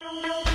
Ολυμπιακός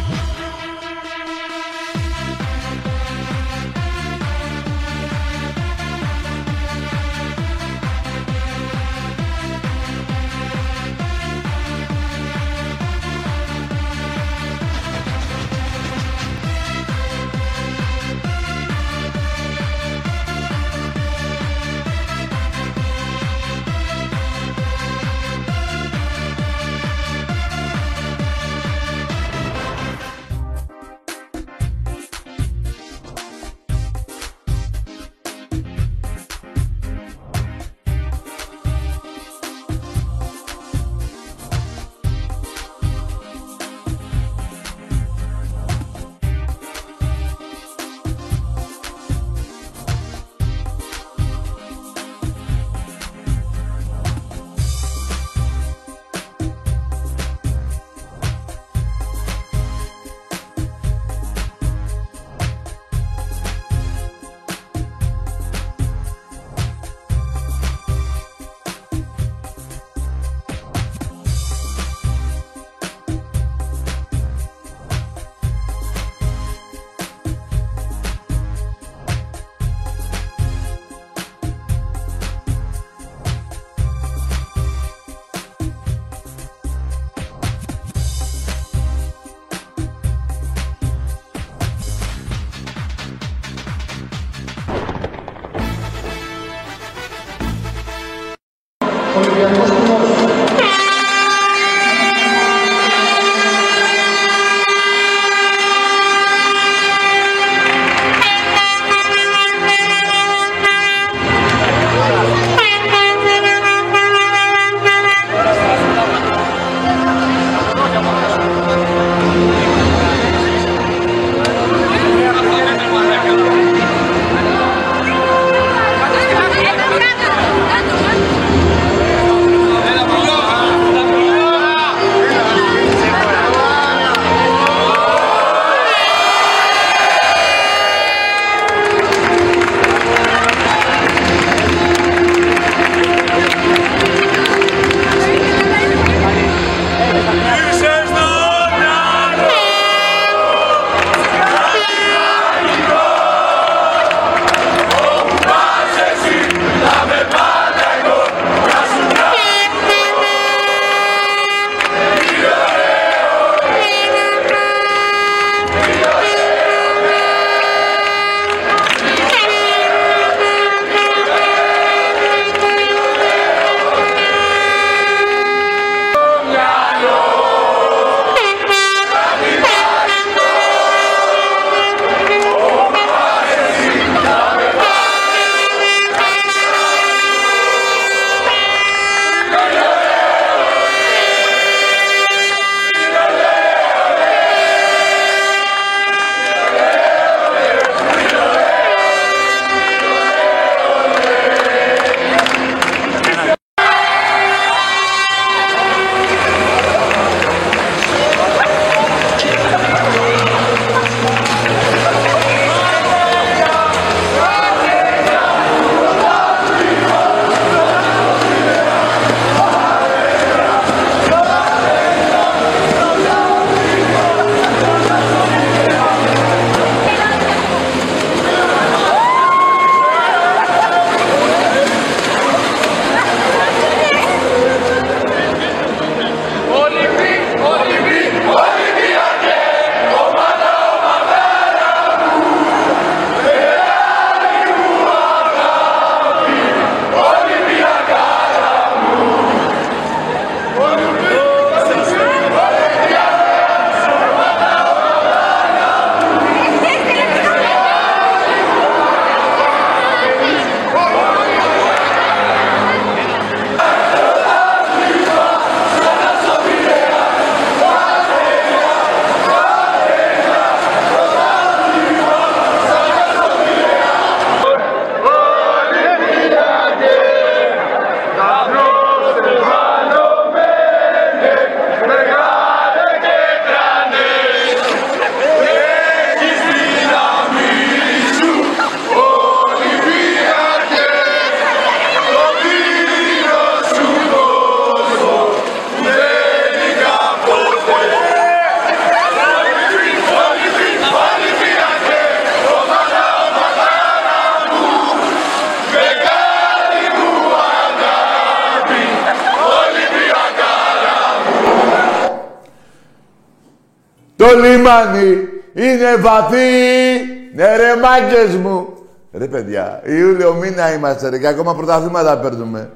λιμάνι είναι βαθύ. Ναι ρε μάγκες μου. Ρε παιδιά, Ιούλιο μήνα είμαστε ρε και ακόμα πρωταθλήματα παίρνουμε.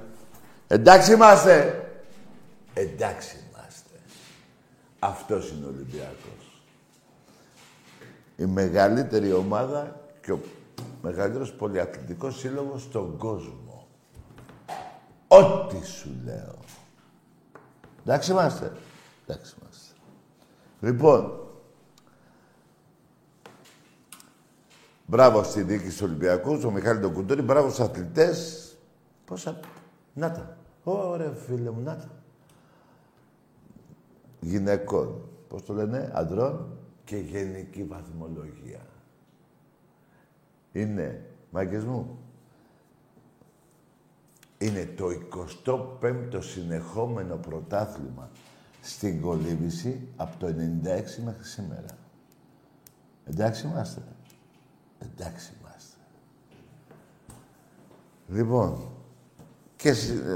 Εντάξει είμαστε. Εντάξει είμαστε. Αυτός είναι ο Ολυμπιακός. Η μεγαλύτερη ομάδα και ο μεγαλύτερος πολυαθλητικός σύλλογος στον κόσμο. Ό,τι σου λέω. Εντάξει είμαστε. Εντάξει είμαστε. Λοιπόν, μπράβο στη διοίκηση του Ολυμπιακούς, στον Μιχάλη τον Κουντούρη, μπράβο στους αθλητές. Πόσα... Να τα. Ωραία φίλε μου, να τα. Γυναικών. Πώς το λένε, αντρών και γενική βαθμολογία. Είναι, μάγκες μου, είναι το 25ο συνεχόμενο πρωτάθλημα στην κολύμβηση από το 96 μέχρι σήμερα. Εντάξει είμαστε. Εντάξει είμαστε. Λοιπόν, και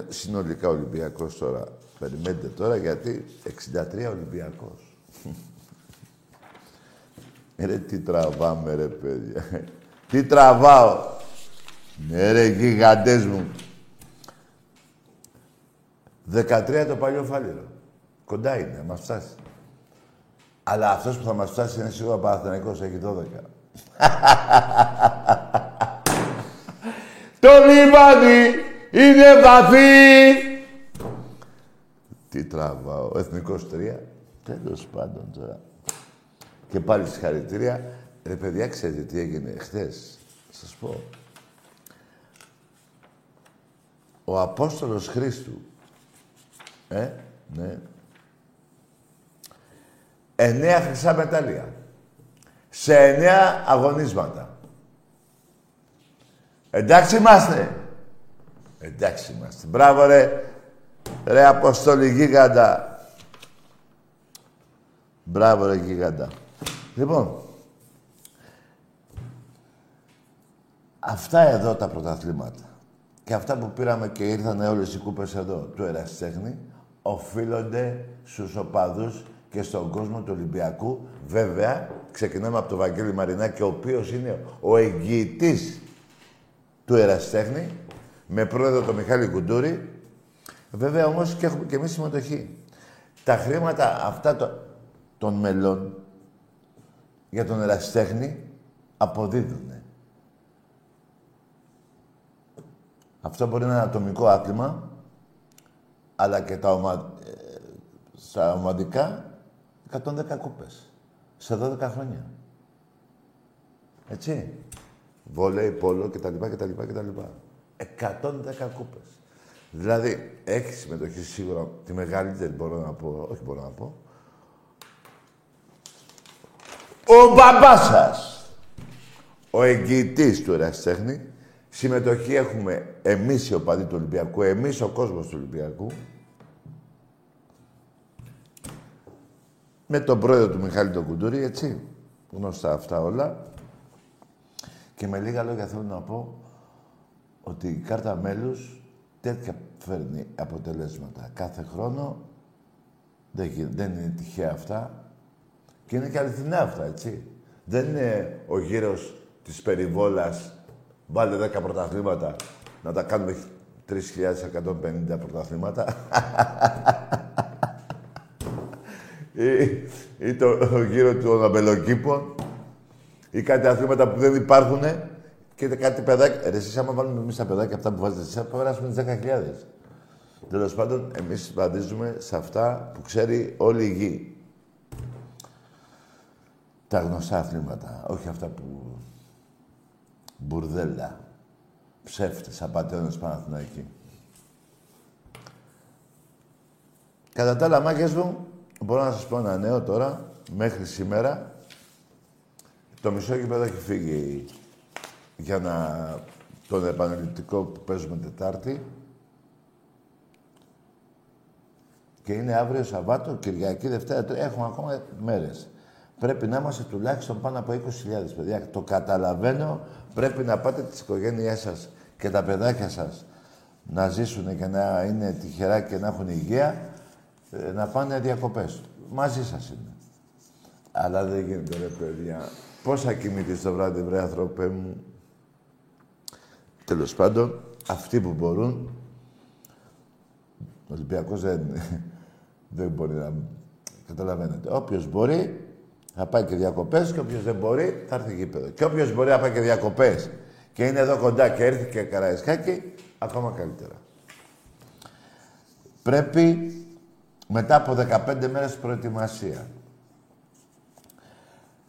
συνολικά Ολυμπιακός τώρα. Περιμένετε τώρα γιατί 63 Ολυμπιακός. ρε τι τραβάμε ρε παιδιά. τι τραβάω. Ναι ρε γιγαντές μου. 13 το παλιό φάληρο. Κοντά είναι, να μας φτάσει. Αλλά αυτός που θα μας φτάσει είναι σίγουρα Παναθηναϊκός, έχει 12. Το λιμάνι είναι βαθύ. Τι τραβάω, εθνικός τρία. Τέλος πάντων τώρα. Και πάλι συγχαρητήρια. Ρε παιδιά, ξέρετε τι έγινε χθες. Σας πω. Ο Απόστολος Χρήστου ε, ναι. Εννέα χρυσά μετάλλια. Σε εννέα αγωνίσματα. Εντάξει είμαστε. Εντάξει είμαστε. Μπράβο ρε. Ρε Αποστολή γίγαντα. Μπράβο ρε γίγαντα. Λοιπόν. Αυτά εδώ τα πρωταθλήματα. Και αυτά που πήραμε και ήρθαν όλες οι κούπες εδώ του Εραστέχνη οφείλονται στους οπαδούς και στον κόσμο του Ολυμπιακού. Βέβαια, ξεκινάμε από τον Βαγγέλη Μαρινάκη, ο οποίος είναι ο εγγυητής του Εραστέχνη, με πρόεδρο τον Μιχάλη Κουντούρη. Βέβαια, όμως, και έχουμε και εμείς συμμετοχή. Τα χρήματα αυτά των μελών για τον Εραστέχνη αποδίδουν. Αυτό μπορεί να είναι ατομικό άθλημα, αλλά και τα, ομα... Ε, στα ομαδικά 110 κούπες σε 12 χρόνια. Έτσι. Βόλεϊ, πόλο κτλ. κτλ, κτλ. 110 κούπες. Δηλαδή, έχεις συμμετοχή σίγουρα τη μεγαλύτερη μπορώ να πω, όχι μπορώ να πω, ο μπαμπάς σας, ο εγγυητής του ερασιτέχνη, συμμετοχή έχουμε εμείς οι οπαδοί του Ολυμπιακού, εμείς ο κόσμος του Ολυμπιακού, με τον πρόεδρο του Μιχάλη τον Κουντούρη, έτσι. Γνωστά αυτά όλα. Και με λίγα λόγια θέλω να πω ότι η κάρτα μέλους τέτοια φέρνει αποτελέσματα. Κάθε χρόνο δεν, δεν είναι τυχαία αυτά. Και είναι και αληθινά αυτά, έτσι. Δεν είναι ο γύρος της περιβόλας, βάλτε 10 πρωταθλήματα, να τα κάνουμε 3.150 πρωταθλήματα. ή, ή το γύρο των αμπελοκήπων ή κάτι αθλήματα που δεν υπάρχουν και κάτι παιδάκια. Ρε, εσείς άμα βάλουμε εμείς τα παιδάκια αυτά που βάζετε εσείς, θα περάσουμε τις 10.000. Τέλος πάντων, εμείς βαδίζουμε σε αυτά που ξέρει όλη η γη. Τα γνωστά αθλήματα, όχι αυτά που... Μπουρδέλα. Ψεύτες, απαταιώνες Παναθηναϊκοί. Κατά τα άλλα, μάκες μου, Μπορώ να σας πω ένα νέο τώρα, μέχρι σήμερα. Το μισό γήπεδο έχει φύγει για να... τον επαναληπτικό που παίζουμε Τετάρτη. Και είναι αύριο Σαββάτο, Κυριακή, Δευτέρα, έχουμε ακόμα μέρες. Πρέπει να είμαστε τουλάχιστον πάνω από 20.000 παιδιά. Το καταλαβαίνω, πρέπει να πάτε τις οικογένειές σας και τα παιδάκια σας να ζήσουν και να είναι τυχερά και να έχουν υγεία ε, να πάνε διακοπές. Μαζί σας είναι. Αλλά δεν γίνεται, ρε παιδιά. Πώς θα κοιμηθείς το βράδυ, βρε άνθρωπέ μου. Τέλος πάντων, αυτοί που μπορούν, ο Ολυμπιακός δεν, δεν μπορεί να... Καταλαβαίνετε. Όποιος μπορεί, θα πάει και διακοπές και όποιος δεν μπορεί, θα έρθει γήπεδο. Και όποιος μπορεί να πάει και διακοπές και είναι εδώ κοντά και έρθει και καραϊσκάκι, ακόμα καλύτερα. Πρέπει μετά από 15 μέρες προετοιμασία.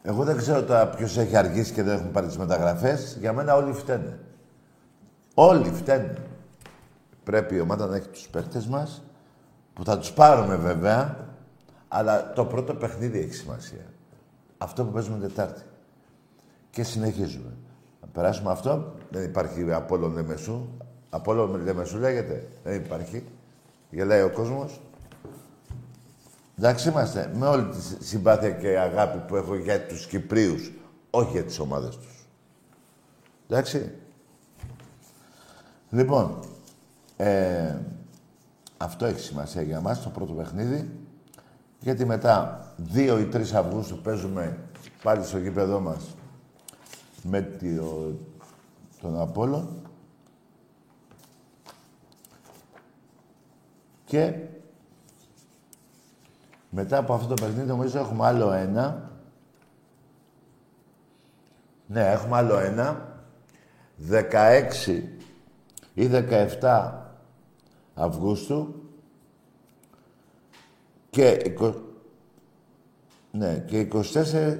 Εγώ δεν ξέρω τώρα ποιος έχει αργήσει και δεν έχουν πάρει τις μεταγραφές. Για μένα όλοι φταίνε. Όλοι φταίνε. Πρέπει η ομάδα να έχει τους παίχτες μας, που θα τους πάρουμε βέβαια, αλλά το πρώτο παιχνίδι έχει σημασία. Αυτό που παίζουμε Τετάρτη. Και συνεχίζουμε. Να περάσουμε αυτό. Δεν υπάρχει Απόλλων Λεμεσού. Απόλλων Λεμεσού λέγεται. Δεν υπάρχει. Γελάει ο κόσμος. Εντάξει είμαστε. Με όλη τη συμπάθεια και αγάπη που έχω για τους Κυπρίους. Όχι για τις ομάδες τους. Εντάξει. Λοιπόν, ε, αυτό έχει σημασία για μας το πρώτο παιχνίδι. Γιατί μετά 2 ή 3 Αυγούστου παίζουμε πάλι στο γήπεδό μας με τον Απόλλων. Και μετά από αυτό το παιχνίδι νομίζω έχουμε άλλο ένα. Ναι, έχουμε άλλο ένα. 16 ή 17 Αυγούστου και, ναι, και 24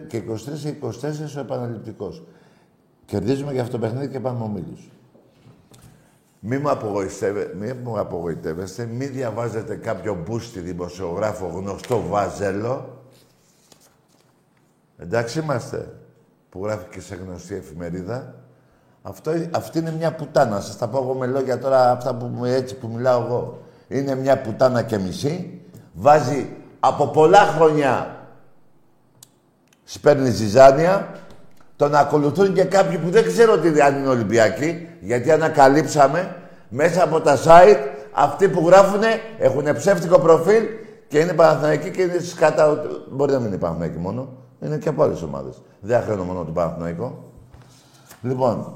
και 23 24 ο επαναληπτικός. Κερδίζουμε για αυτό το παιχνίδι και πάμε ομίλους. Μη μου, μη μου απογοητεύεστε, μη διαβάζετε κάποιο μπούστι δημοσιογράφο γνωστό βάζελο. Εντάξει είμαστε, που γράφει και σε γνωστή εφημερίδα. Αυτό, αυτή είναι μια πουτάνα. Σας τα πω εγώ με λόγια τώρα, αυτά που, έτσι που μιλάω εγώ. Είναι μια πουτάνα και μισή. Βάζει από πολλά χρόνια σπέρνει ζυζάνια. Τον ακολουθούν και κάποιοι που δεν ξέρω τι αν είναι Ολυμπιακοί. Γιατί ανακαλύψαμε μέσα από τα site αυτοί που γράφουν έχουν ψεύτικο προφίλ και είναι Παναθηναϊκοί και είναι σκάτα. Μπορεί να μην είναι Παναθηναϊκοί μόνο. Είναι και από άλλες ομάδες. Δεν αχρένω μόνο τον Παναθηναϊκό. Λοιπόν,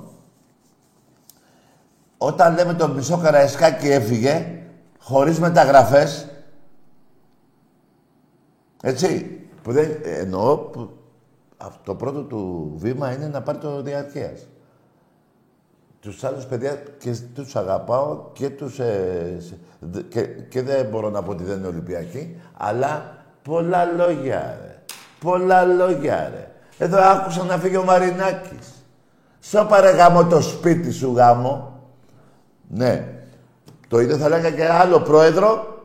όταν λέμε τον μισό Καραϊσκάκη έφυγε, χωρίς μεταγραφές, έτσι, που δεν, εννοώ, που, το πρώτο του βήμα είναι να πάρει το διαρκείας. Τους άλλους παιδιά και τους αγαπάω και τους... Ε, και, και δεν μπορώ να πω ότι δεν είναι Ολυμπιακοί, αλλά πολλά λόγια, ρε. Πολλά λόγια, ρε. Εδώ άκουσα να φύγει ο Μαρινάκης. Σώπα ρε γάμο το σπίτι σου γάμο. Ναι. Το ίδιο θα λέγα και άλλο πρόεδρο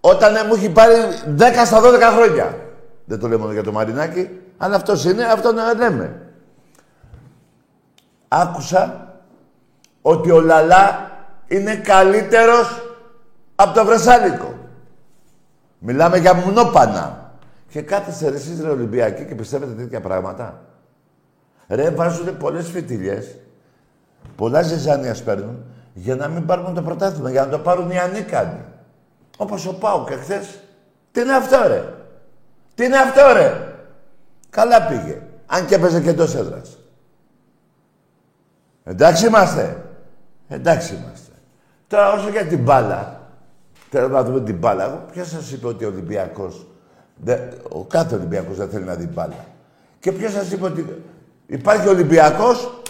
όταν μου έχει πάρει 10 στα 12 χρόνια. Δεν το λέμε μόνο για το Μαρινάκι, αλλά αυτός είναι, αυτό να λέμε. Άκουσα ότι ο Λαλά είναι καλύτερος από το Βρεσάλικο. Μιλάμε για μουνόπανα. Και κάθεστε ρε εσείς ρε Ολυμπιακοί και πιστεύετε τέτοια πράγματα. Ρε βάζουν πολλές φιτιλιές, πολλά ζεζάνια παίρνουν για να μην πάρουν το πρωτάθλημα, για να το πάρουν οι ανίκανοι. Όπως ο Πάουκ εχθές. Τι είναι αυτό ρε; Τι είναι αυτό ρε; Καλά πήγε. Αν και έπαιζε και εντός έδρας. Εντάξει είμαστε. Εντάξει είμαστε. Τώρα όσο για την μπάλα. Θέλω να δούμε την μπάλα. Ποιος σας είπε ότι ο Ολυμπιακός. Ο κάθε Ολυμπιακός δεν θέλει να δει μπάλα; Και ποιος σας είπε ότι υπάρχει Ολυμπιακός;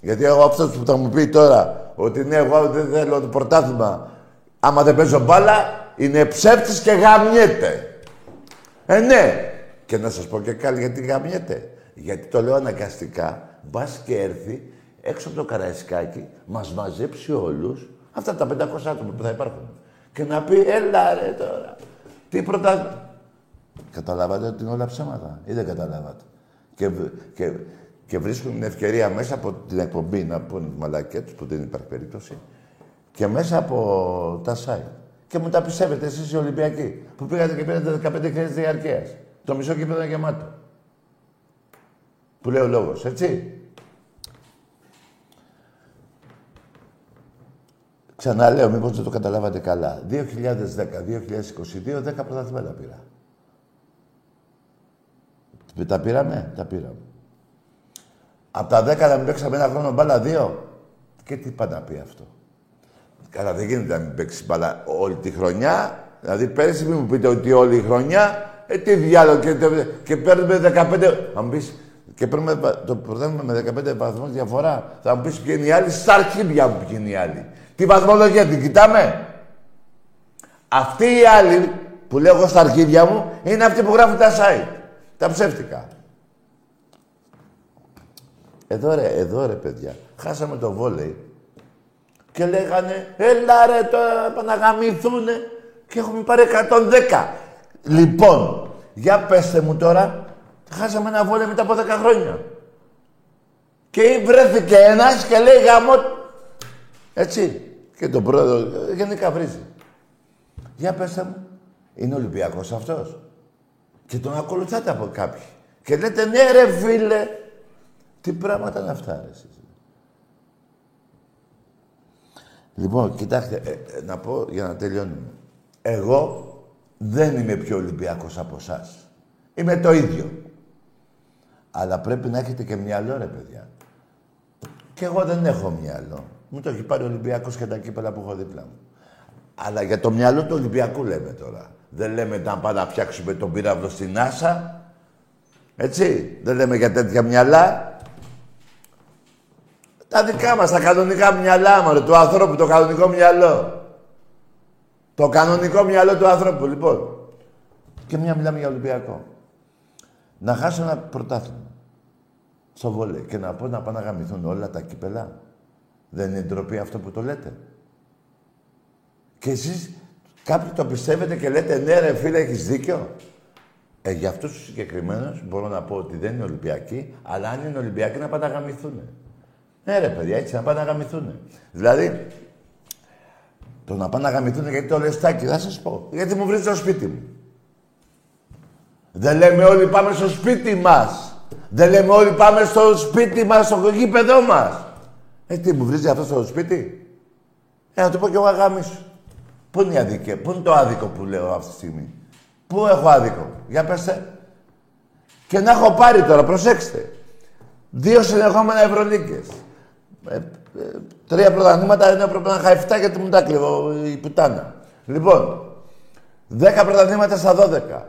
Γιατί εγώ αυτός που θα μου πει τώρα ότι ναι, εγώ δεν θέλω το πρωτάθλημα. Άμα δεν παίζω μπάλα, είναι ψεύτης και γαμιέται. Ε, ναι. Και να σας πω και κάτι γιατί γαμιέται. Γιατί το λέω αναγκαστικά, μπας και έρθει έξω από το Καραϊσκάκι, μας μαζέψει όλους, αυτά τα 500 άτομα που θα υπάρχουν. Και να πει, έλα ρε τώρα, τι πρώτα... Καταλάβατε ότι είναι όλα ψέματα ή δεν καταλάβατε; Και, και, και βρίσκουν την ευκαιρία μέσα από την εκπομπή να πούνε μαλακές που δεν υπάρχει περίπτωση και μέσα από τα site. Και μου τα πιστεύετε εσείς οι Ολυμπιακοί που πήγατε και πήρατε 15 χρειές διαρκείας. Το μισό κήπεδο είναι γεμάτο. Που λέει ο λόγος, έτσι. Ξαναλέω, μήπως δεν το καταλάβατε καλά. 2010-2022, 10 πρωταθλήματα πήρα. Τα πήραμε, τα πήραμε. Από τα 10 να μην παίξαμε ένα χρόνο μπάλα, δύο. Και τι πάει να πει αυτό. Καλά, δεν γίνεται να μην παίξεις μπάλα όλη τη χρονιά. Δηλαδή, πέρυσι μην μου πείτε ότι όλη η χρονιά, ε, τι διάλογο και, και παίρνουμε 15. Αν μου πεις, και παίρνουμε, το πρωτεύουμε με 15 βαθμούς διαφορά. Θα μου πεις ποιοι είναι οι άλλοι, στα αρχίδια μου ποιοι είναι οι άλλοι. Τη βαθμολογία την κοιτάμε; Αυτοί οι άλλοι που λέω εγώ στα αρχίδια μου είναι αυτοί που γράφουν τα site. Τα ψεύτικα. Εδώ ρε, εδώ ρε παιδιά. Χάσαμε το βόλεϊ και λέγανε έλα ρε το να και έχουμε πάρει 110. Λοιπόν, για πέστε μου τώρα, χάσαμε ένα βόλεϊ μετά από 10 χρόνια. Και βρέθηκε ένας και λέει γάμο... Έτσι. Και τον πρόεδρο γενικά βρίζει. Για πέστε μου, είναι Ολυμπιακός αυτός. Και τον ακολουθάτε από κάποιοι. Και λέτε ναι ρε φίλε, τι πράγματα είναι αυτά, ρε, Λοιπόν, κοιτάξτε, ε, ε, να πω για να τελειώνουμε. Εγώ δεν είμαι πιο Ολυμπιακός από εσάς. Είμαι το ίδιο. Αλλά πρέπει να έχετε και μυαλό, ρε παιδιά. Και εγώ δεν έχω μυαλό. Μου το έχει πάρει ο Ολυμπιακός και τα κύπελα που έχω δίπλα μου. Αλλά για το μυαλό του Ολυμπιακού λέμε τώρα. Δεν λέμε να πάμε να φτιάξουμε τον πύραυλο στην Άσα. Έτσι. Δεν λέμε για τέτοια μυαλά. Τα δικά μας, τα κανονικά μυαλά, μωρέ, του ανθρώπου, το κανονικό μυαλό. Το κανονικό μυαλό του ανθρώπου, λοιπόν. Και μια μιλάμε για Ολυμπιακό. Να χάσω ένα πρωτάθλημα στο βόλε και να πω να πάνε να γαμηθούν όλα τα κύπελα. Δεν είναι ντροπή αυτό που το λέτε. Και εσείς κάποιοι το πιστεύετε και λέτε ναι ρε φίλε έχεις δίκιο. Ε, για αυτούς τους συγκεκριμένους μπορώ να πω ότι δεν είναι Ολυμπιακοί, αλλά αν είναι Ολυμπιακοί να πάνε να γαμηθούν. Ναι, ρε παιδιά, έτσι να πάνε να γαμηθούν. Δηλαδή, το να πάνε να γαμηθούν γιατί το λες τάκι, θα σας πω. Γιατί μου βρει στο σπίτι μου. Δεν λέμε όλοι πάμε στο σπίτι μας. Δεν λέμε όλοι πάμε στο σπίτι μας, στο γήπεδό μας. Ε, τι μου βρίζει αυτό στο σπίτι; Ε, να το πω κι εγώ αγάμι σου. Πού είναι, η αδικία, πού είναι το άδικο που λέω αυτή τη στιγμή; Πού έχω άδικο; Για πέστε. Και να έχω πάρει τώρα, προσέξτε. Δύο συνεχόμενα Ευρωλίκες. Ε, ε, τρία πρωταθλήματα δεν έπρεπε να είχα 7 γιατί μου τα κλείβω η πουτάνα. Λοιπόν, 10 πρωταθλήματα στα 12.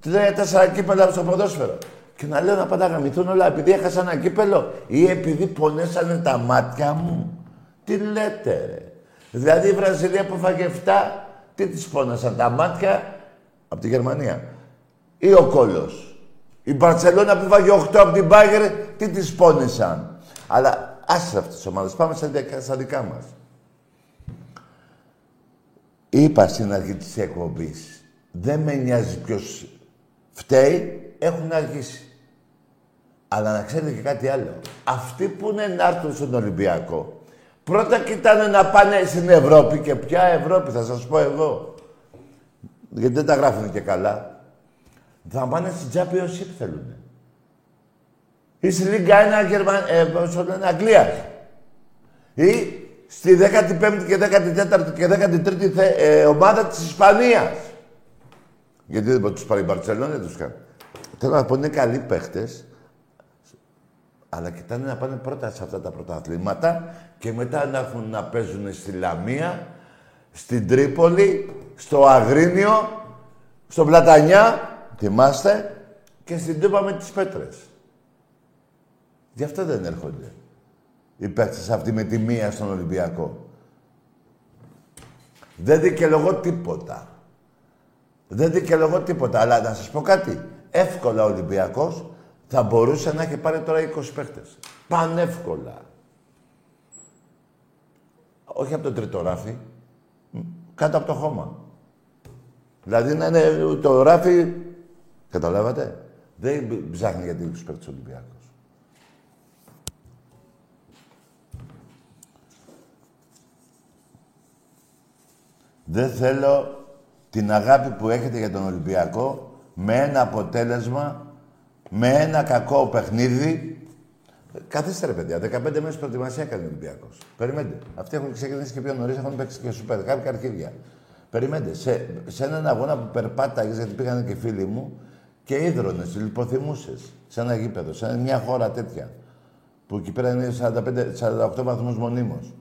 Τρία-τέσσερα κύπελα στο ποδόσφαιρο. Και να λέω να πάνε να γαμηθούν όλα επειδή έχασα ένα κύπελο ή επειδή πονέσανε τα μάτια μου. Τι λέτε, ρε. Δηλαδή η Βραζιλία που φάγε 7, τι της πόνασαν τα μάτια από τη Γερμανία. Ή ο Κόλος. Η Μπαρσελόνα που φάγε 8 από την Μπάγκερ, τι της πόνεσαν. Αλλά Άσε αυτές τις ομάδες. Πάμε στα δικά μας. Είπα στην αρχή της εκπομπής. Δεν με νοιάζει ποιος φταίει. Έχουν αργήσει. Αλλά να ξέρετε και κάτι άλλο. Αυτοί που είναι να έρθουν στον Ολυμπιακό, πρώτα κοιτάνε να πάνε στην Ευρώπη και ποια Ευρώπη, θα σας πω εγώ. Γιατί δεν τα γράφουν και καλά. Θα πάνε στην Champions League θέλουν. Ή στη Λίγκα 1 Γερμα... ε, Αγγλία. Ή στη 15η και 14η και 13η ε, ομάδα της Ισπανίας. Γιατί δεν μπορεί να τους πάρει η Μπαρτσελόνη, δεν τους κάνει. Θέλω να πω, είναι καλοί παίχτες, αλλά κοιτάνε να πάνε πρώτα σε αυτά τα πρωταθλήματα και μετά να έρθουν να παίζουν στη Λαμία, στην Τρίπολη, στο Αγρίνιο, στο Πλατανιά, θυμάστε, και στην Τούπα με τις Πέτρες. Γι' αυτό δεν έρχονται. Οι παίκτες αυτοί με τη μία στον Ολυμπιακό. Δεν δικαιολογώ τίποτα. Δεν δικαιολογώ τίποτα. Αλλά να σας πω κάτι. Εύκολα ο Ολυμπιακός θα μπορούσε να έχει πάρει τώρα 20 παίκτες. Πανεύκολα. Όχι από το τρίτο ράφι. Κάτω από το χώμα. Δηλαδή να είναι το ράφι... Καταλάβατε. Δεν ψάχνει για τους παίκτες Ολυμπιακού. Δεν θέλω την αγάπη που έχετε για τον Ολυμπιακό με ένα αποτέλεσμα, με ένα κακό παιχνίδι. Καθίστε ρε παιδιά, 15 μέρες προετοιμασία έκανε ο Ολυμπιακός. Περιμένετε. Αυτοί έχουν ξεκινήσει και πιο νωρίς, έχουν παίξει και σούπερ, κάποια αρχίδια. Περιμένετε. Σε, σε έναν αγώνα που περπάταγες, γιατί πήγανε και φίλοι μου, Και ίδρωνες, λιποθυμούσες. Σε ένα γήπεδο, σε μια χώρα τέτοια. Που εκεί πέρα είναι 45-48 βαθμούς μονίμως.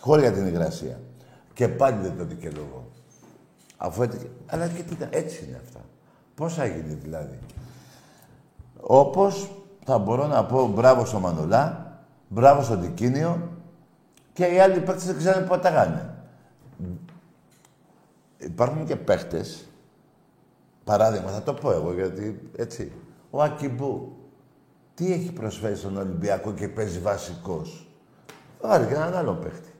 Χώρια την υγρασία. Και πάλι δεν το δικαιολογώ. Αφού έτσι... Αλλά και τι, έτσι είναι αυτά. Πώς θα γίνει δηλαδή. Όπως θα μπορώ να πω μπράβο στο Μανουλά, μπράβο στο Δικίνιο και οι άλλοι παίκτες δεν ξέρουν πότε τα γάνε. Υπάρχουν και παίχτες, παράδειγμα, θα το πω εγώ γιατί έτσι. Ο Ακιμπού, τι έχει προσφέρει στον Ολυμπιακό και παίζει βασικός; Άρη και έναν άλλο παίχτη.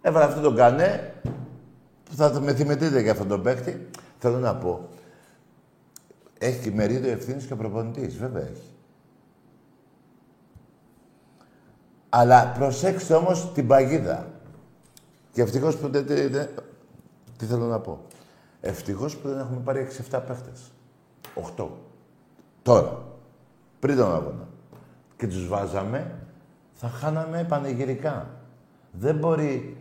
Έβαλε αυτό τον Κανέ, που θα με θυμηθείτε για αυτόν τον παίχτη. Θέλω να πω, έχει μερίδιο ευθύνης και προπονητής, βέβαια έχει. Αλλά προσέξτε όμως την παγίδα. Και ευτυχώς που δεν, δεν, Τι θέλω να πω. Ευτυχώς που δεν έχουμε πάρει 6-7 παίχτες. 8. Τώρα. Πριν τον αγώνα. Και τους βάζαμε, θα χάναμε πανηγυρικά. Δεν μπορεί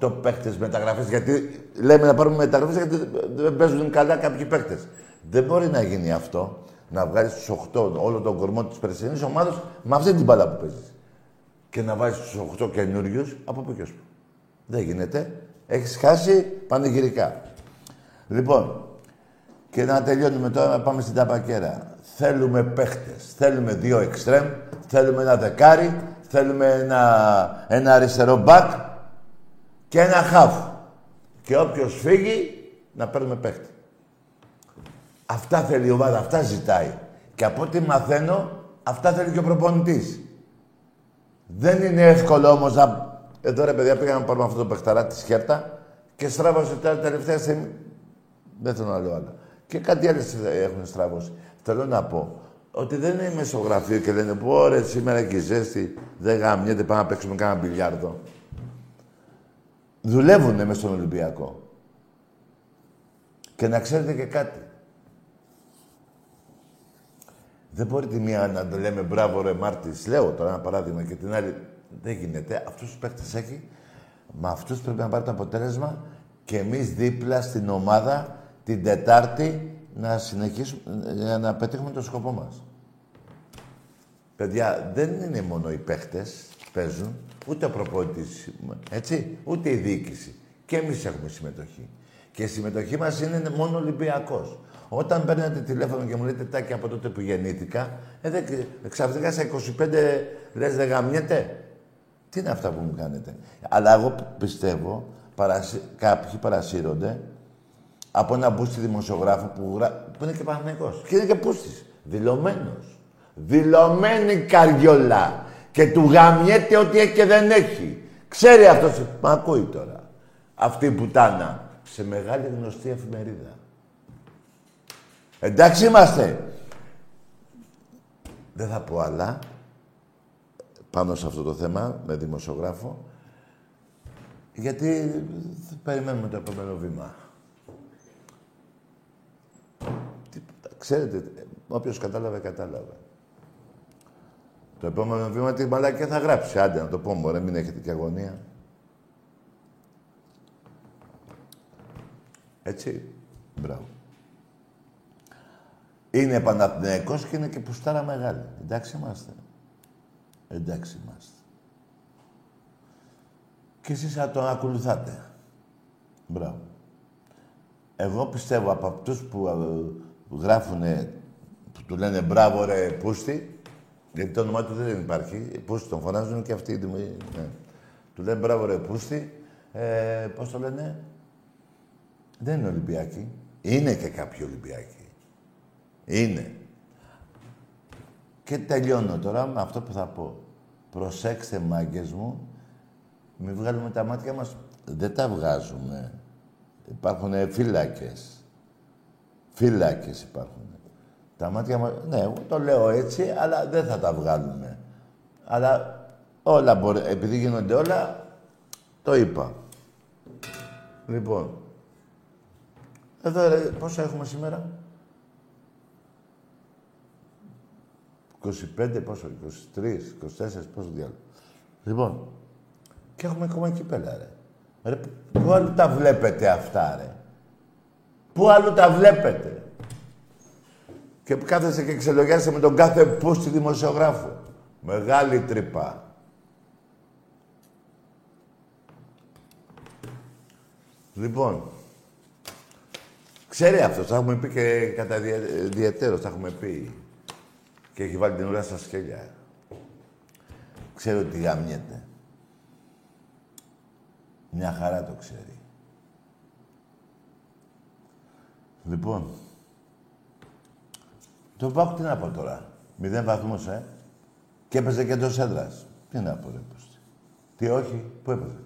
8 παίχτες μεταγραφές, γιατί λέμε να πάρουμε μεταγραφές γιατί δεν παίζουν καλά κάποιοι παίχτες. Δεν μπορεί να γίνει αυτό, να βγάλει τους 8 όλο τον κορμό της περσινής ομάδας με αυτή την μπάλα που παίζεις. Και να βάζεις τους 8 καινούριους από πού και πού. Δεν γίνεται. Έχεις χάσει πανηγυρικά. Λοιπόν, και να τελειώνουμε τώρα, να πάμε στην ταπακέρα. Θέλουμε παίχτες. Θέλουμε δύο εξτρέμ. Θέλουμε ένα δεκάρι. Θέλουμε ένα, ένα αριστερό μπακ και ένα χαφ. Και όποιος φύγει, να παίρνουμε παίχτη. Αυτά θέλει η ομάδα, αυτά ζητάει. Και από ό,τι μαθαίνω, αυτά θέλει και ο προπονητής. Δεν είναι εύκολο όμως να. Εδώ ρε παιδιά πήγαμε να πάρουμε αυτό το παιχταρά τη Χέρτα και στράβωσε τα τελευταία στιγμή. Δεν θέλω να λέω άλλα. Και κάτι άλλο έχουν στραβώσει. Θέλω να πω ότι δεν είναι μεσογραφείο και λένε πω ωραία σήμερα και η ζέστη δεν γαμιέται, πάμε να παίξουμε κάνα μπιλιάρδο. Δουλεύουν μέσα στον Ολυμπιακό. Και να ξέρετε και κάτι. Δεν μπορεί τη μία να το λέμε μπράβο ρε Μάρτης, λέω τώρα ένα παράδειγμα και την άλλη δεν γίνεται. Αυτούς τους παίκτες έχει, με αυτούς πρέπει να πάρει το αποτέλεσμα και εμείς δίπλα στην ομάδα την Τετάρτη να συνεχίσουμε, για να πετύχουμε το σκοπό μας. Παιδιά, δεν είναι μόνο οι παίχτες παίζουν, ούτε ο προπονητής, έτσι, ούτε η διοίκηση. Και εμείς έχουμε συμμετοχή. Και η συμμετοχή μας είναι μόνο Ολυμπιακός. Όταν παίρνετε τηλέφωνο και μου λέτε τάκι από τότε που γεννήθηκα, ε, δε, ξαφνικά στα 25 λες δεν γαμιέται. Τι είναι αυτά που μου κάνετε. Αλλά εγώ πιστεύω, παρασύ, κάποιοι παρασύρονται από ένα μπούστι δημοσιογράφο που, γρα... που είναι και Παναγικός. Και είναι και πούστης. Δηλωμένος. Δηλωμένη καριόλα. Και του γαμιέται ό,τι έχει και δεν έχει. Ξέρει αυτός. Μα ακούει τώρα. Αυτή η πουτάνα. Σε μεγάλη γνωστή εφημερίδα. Εντάξει είμαστε. Δεν θα πω άλλα πάνω σε αυτό το θέμα με δημοσιογράφο γιατί περιμένουμε το επόμενο βήμα. Ξέρετε, όποιος κατάλαβε, κατάλαβε. Το επόμενο βήμα τι μαλακία θα γράψει. Άντε να το πω, μωρέ, μην έχετε και αγωνία. Έτσι. Μπράβο. Είναι Παναθηναϊκός και είναι και πουστάρα μεγάλη. Εντάξει είμαστε. Εντάξει είμαστε. Και εσείς θα τον ακολουθάτε. Μπράβο. Εγώ πιστεύω από αυτούς που ε, γράφουν, που του λένε μπράβο ρε Πούστη, γιατί το όνομά του δεν υπάρχει, Πούστη τον φωνάζουν και αυτοί. Ναι. Του λένε μπράβο ρε Πούστη, ε, πώς το λένε, δεν είναι Ολυμπιακοί. Είναι και κάποιοι Ολυμπιακοί. Είναι. Και τελειώνω τώρα με αυτό που θα πω. Προσέξτε, μάγκες μου, μην βγάλουμε τα μάτια μας. Δεν τα βγάζουμε. Υπάρχουν φύλακες. Φύλακες υπάρχουν. Τα μάτια μας... Ναι, εγώ το λέω έτσι, αλλά δεν θα τα βγάλουμε. Αλλά όλα μπορεί... Επειδή γίνονται όλα, το είπα. Λοιπόν. Εδώ, ρε, πόσα έχουμε σήμερα; 25, πόσο, 23, 24, πόσο διάλογο. Λοιπόν, και έχουμε ακόμα εκεί πέρα, ρε. ρε. Πού αλλού τα βλέπετε αυτά, ρε; Πού αλλού τα βλέπετε; Και που κάθεσαι και ξελογιάσαι με τον κάθε πούστη δημοσιογράφο. Μεγάλη τρύπα. Λοιπόν, ξέρει αυτός, θα έχουμε πει και κατά διαιτέρως, θα έχουμε πει. Και έχει βάλει την ουρά στα σκέλια. Ξέρει ότι γαμιέται. Μια χαρά το ξέρει. Λοιπόν, το Πάουκ τι να πω τώρα. Μηδέν βαθμούς, ε. Και έπαιζε και εντός έδρας. Τι να πω, ρε, πώς. Τι όχι, πού έπαιζε;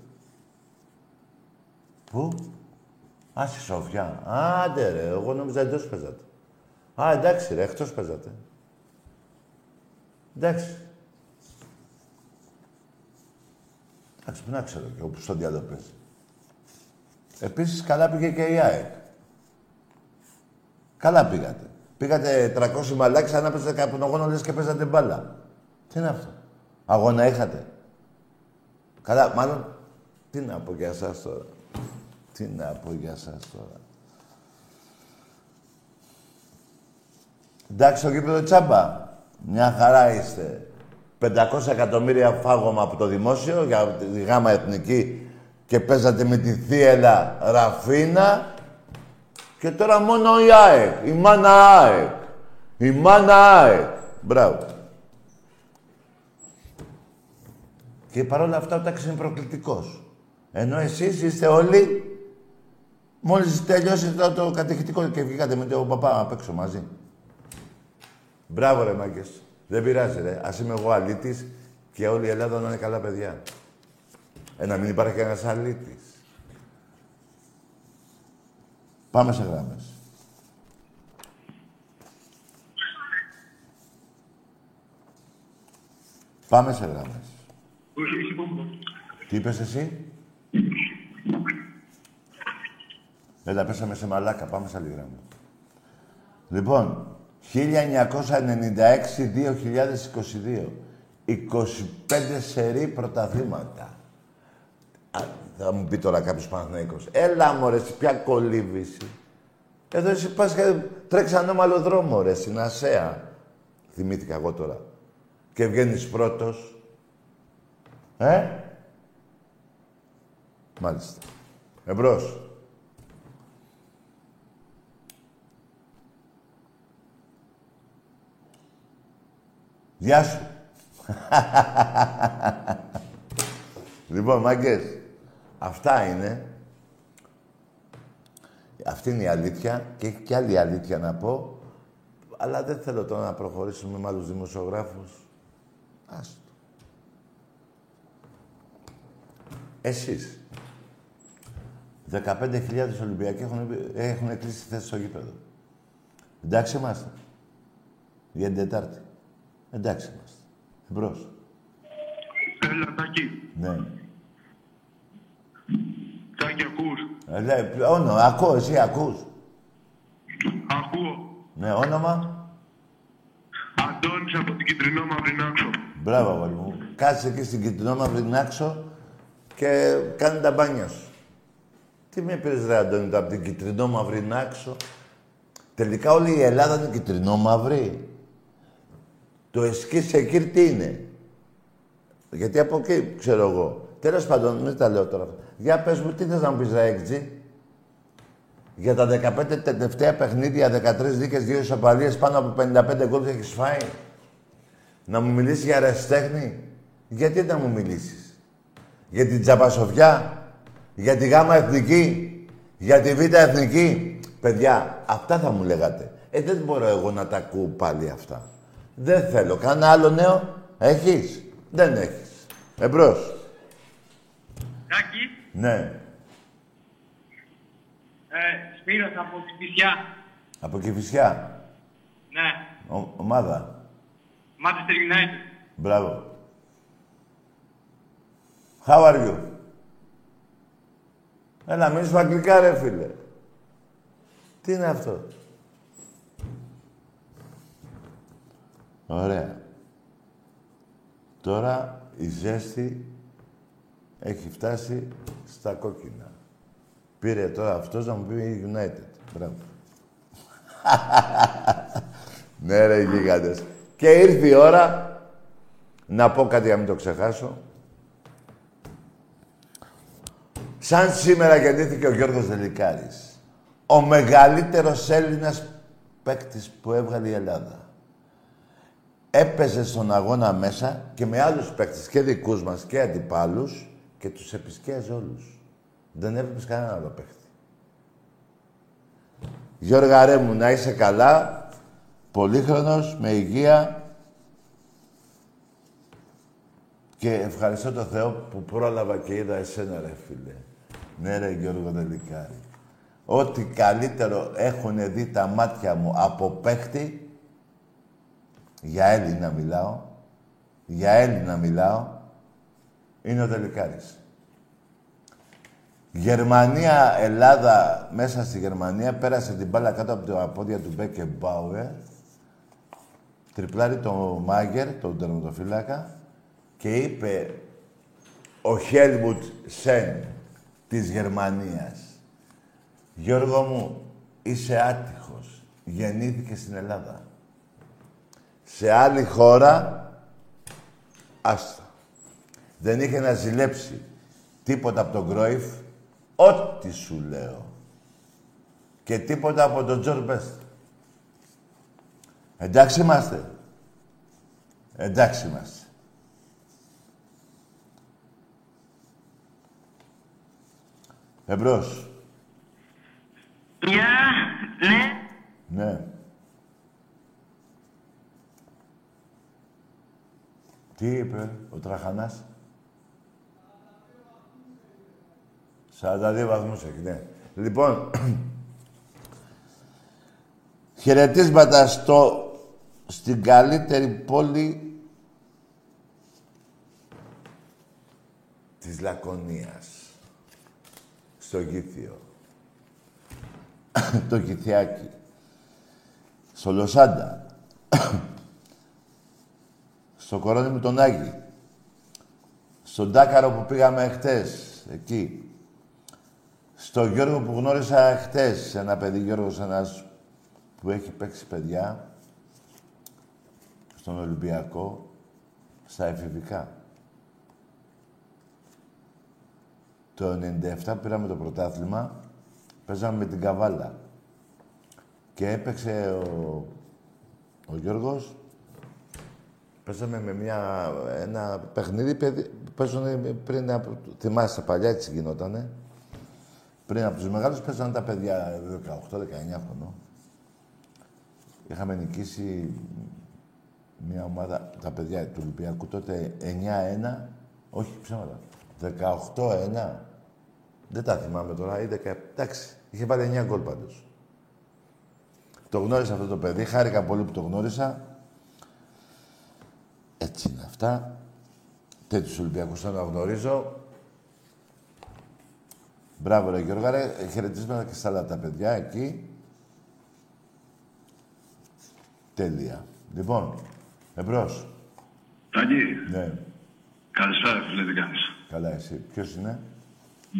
Πού; Α, στη Σοφιά. Άντε ρε, εγώ νόμιζα εντός παίζατε. Α, εντάξει ρε, εκτός παίζατε. Εντάξει. Εντάξει, πού να ξέρω και όπου στον διάλογο παίζει. Επίσης, καλά πήγε και η ΑΕΚ. Καλά πήγατε. Πήγατε 300 μαλάκι σαν να παίζατε καπνογόνο λες και παίζατε μπάλα. Τι είναι αυτό; Αγώνα είχατε. Καλά, μάλλον, τι να πω για εσάς τώρα. Τι να πω για σας τώρα. Εντάξει, το γήπεδο τσάμπα. Μια χαρά είστε. 500 εκατομμύρια φάγωμα από το δημόσιο για τη γάμα εθνική και παίζατε με τη θύελα Ραφίνα και τώρα μόνο η ΑΕΚ, η μάνα ΑΕΚ, η μάνα ΑΕΚ. Μπράβο. Και παρόλα αυτά ο τάξης είναι προκλητικός. Ενώ εσείς είστε όλοι Μόλις τελειώσετε το, το κατηχητικό και βγήκατε με τον παπά απ' έξω μαζί. Μπράβο ρε μάγκες. Δεν πειράζει ρε. Ας είμαι εγώ αλήτης και όλη η Ελλάδα να είναι καλά παιδιά. Ε, να μην υπάρχει κανένας αλήτης. Πάμε σε γράμμες. Πάμε σε γράμμες. Τι είπες εσύ; Έλα, πέσαμε σε μαλάκα. Πάμε σε άλλη γραμμή. Λοιπόν, 1996-2022. 25 σερή πρωταθλήματα. Α, θα μου πει τώρα κάποιος Παναθηναϊκός. Έλα μωρέ, ποια κολύβηση. Εδώ εσύ πας και τρέξεις ανώμαλο δρόμο ρε, στην Ασέα. Θυμήθηκα εγώ τώρα. Και βγαίνεις πρώτος. Ε; Μάλιστα. Εμπρός. Γεια σου. λοιπόν, μάγκες, αυτά είναι. Αυτή είναι η αλήθεια και έχει και άλλη αλήθεια να πω. Αλλά δεν θέλω τώρα να προχωρήσουμε με άλλους δημοσιογράφους. Άστο. Εσείς. 15.000 Ολυμπιακοί έχουν, έχουν κλείσει θέση στο γήπεδο. Εντάξει είμαστε. Για την Τετάρτη. Εντάξει είμαστε. Εμπρός. Έλα, Τάκη. Ναι. Τάκη, ακούς. Ε, όνομα, ακούω, εσύ ακούς. Ακούω. Ναι, όνομα. Αντώνης από την Κιτρινό Μαυρινάξο. Μπράβο, αγόρι μου. Κάτσε εκεί στην Κιτρινό Μαυρινάξο και κάνει τα μπάνια σου. Τι με πήρες ρε Αντώνη, από την Κιτρινό Μαυρινάξο. Τελικά όλη η Ελλάδα είναι Κιτρινό Μαύρη. Το εσκίς εκεί τι είναι; Γιατί από εκεί ξέρω εγώ. Τέλος πάντων, μην τα λέω τώρα. Για πες μου, τι θες να μου πεις, Ρέκτζη. Για τα 15 τελευταία παιχνίδια, 13 δίκες, 2 ισοπαλίες, πάνω από 55 γκολ έχεις φάει. Να μου μιλήσεις για αεραστέχνη. Γιατί να μου μιλήσεις; Για την Τζαμπασοφιά. Για τη Γάμα Εθνική; Για τη Β' Εθνική; Παιδιά, αυτά θα μου λέγατε. Ε, δεν μπορώ εγώ να τα ακούω πάλι αυτά. Δεν θέλω. Κάνα άλλο νέο. Έχεις; Δεν έχεις. Εμπρός. Τάκη. Ναι. Ε, Σπύρος από την Πισιά. Από Κηφισιά. Ναι. Ο, ομάδα. Manchester United. Μπράβο. How are you? Έλα, μην σου αγγλικά, ρε φίλε. Τι είναι αυτό; Ωραία. Τώρα η ζέστη έχει φτάσει στα κόκκινα. Πήρε τώρα αυτός να μου πει United. Μπράβο. ναι ρε γίγαντες. Και ήρθε η ώρα να πω κάτι για μην το ξεχάσω. Σαν σήμερα γεννήθηκε ο Γιώργος Δελικάρης. Ο μεγαλύτερος Έλληνας παίκτης που έβγαλε η Ελλάδα. Έπαιζε στον αγώνα μέσα και με άλλους παίκτες και δικούς μας και αντιπάλους και τους επισκέαζε όλους. Δεν έβλεπες κανένα άλλο παίκτη. Γιώργα μου, να είσαι καλά, πολύχρονος, με υγεία και ευχαριστώ τον Θεό που πρόλαβα και είδα εσένα ρε φίλε. Ναι ρε Γιώργο Δελικάρη. Ό,τι καλύτερο έχουν δει τα μάτια μου από παίχτη, για Έλληνα μιλάω, για Έλληνα μιλάω, είναι ο Δελικάρης. Γερμανία, Ελλάδα, μέσα στη Γερμανία, πέρασε την μπάλα κάτω από τα πόδια του Μπέκε Μπάουερ, τριπλάρει το Μάγκερ, τον τερματοφύλακα, και είπε ο Χέλμουτ Σεν της Γερμανίας Γιώργο μου, είσαι άτυχος. Γεννήθηκε στην Ελλάδα. Σε άλλη χώρα, άστα. Δεν είχε να ζηλέψει τίποτα από τον Κρόιφ, ό,τι σου λέω. Και τίποτα από τον Τζορ Μπέστ. Εντάξει είμαστε. Εντάξει είμαστε. Εμπρός. Γεια, ναι. Ναι. Τι είπε ο Τραχανάς; 42 βαθμούς έχει, ναι. Λοιπόν, χαιρετίσματα στο, στην καλύτερη πόλη της Λακωνίας. Στο Γήθιο. το Κιθιάκι. Στο Λοσάντα. στο κορώνι μου τον Άγη. Στον Τάκαρο που πήγαμε χτες, εκεί. Στο Γιώργο που γνώρισα χτες, ένα παιδί Γιώργος ένας που έχει παίξει παιδιά στον Ολυμπιακό, στα εφηβικά. Το 97 πήραμε το πρωτάθλημα Παίζαμε με την Καβάλα. Και έπαιξε ο, ο Γιώργος. Παίζαμε με μια, ένα παιχνίδι, παίζανε πριν από... Θυμάσαι, παλιά έτσι γινότανε. Πριν από τους μεγάλους παίζανε τα παιδιά 18-19 χρονών. Είχαμε νικήσει μια ομάδα, τα παιδιά του Ολυμπιακού τότε 9-1, όχι ψέματα, 18-1. Δεν τα θυμάμαι τώρα, ή 17. Εντάξει, Είχε βάλει 9 γκολ πάντως. Το γνώρισα αυτό το παιδί. Χάρηκα πολύ που το γνώρισα. Έτσι είναι αυτά. Τέτοιους Ολυμπιακούς θα να γνωρίζω. Μπράβο ρε Γιώργα, ρε. Χαιρετίσματα και στα άλλα τα παιδιά εκεί. Τέλεια. Λοιπόν, εμπρός. Τάκη. Ναι. Καλησπέρα, φίλε, τι κάνεις; Καλά, εσύ. Ποιος είναι;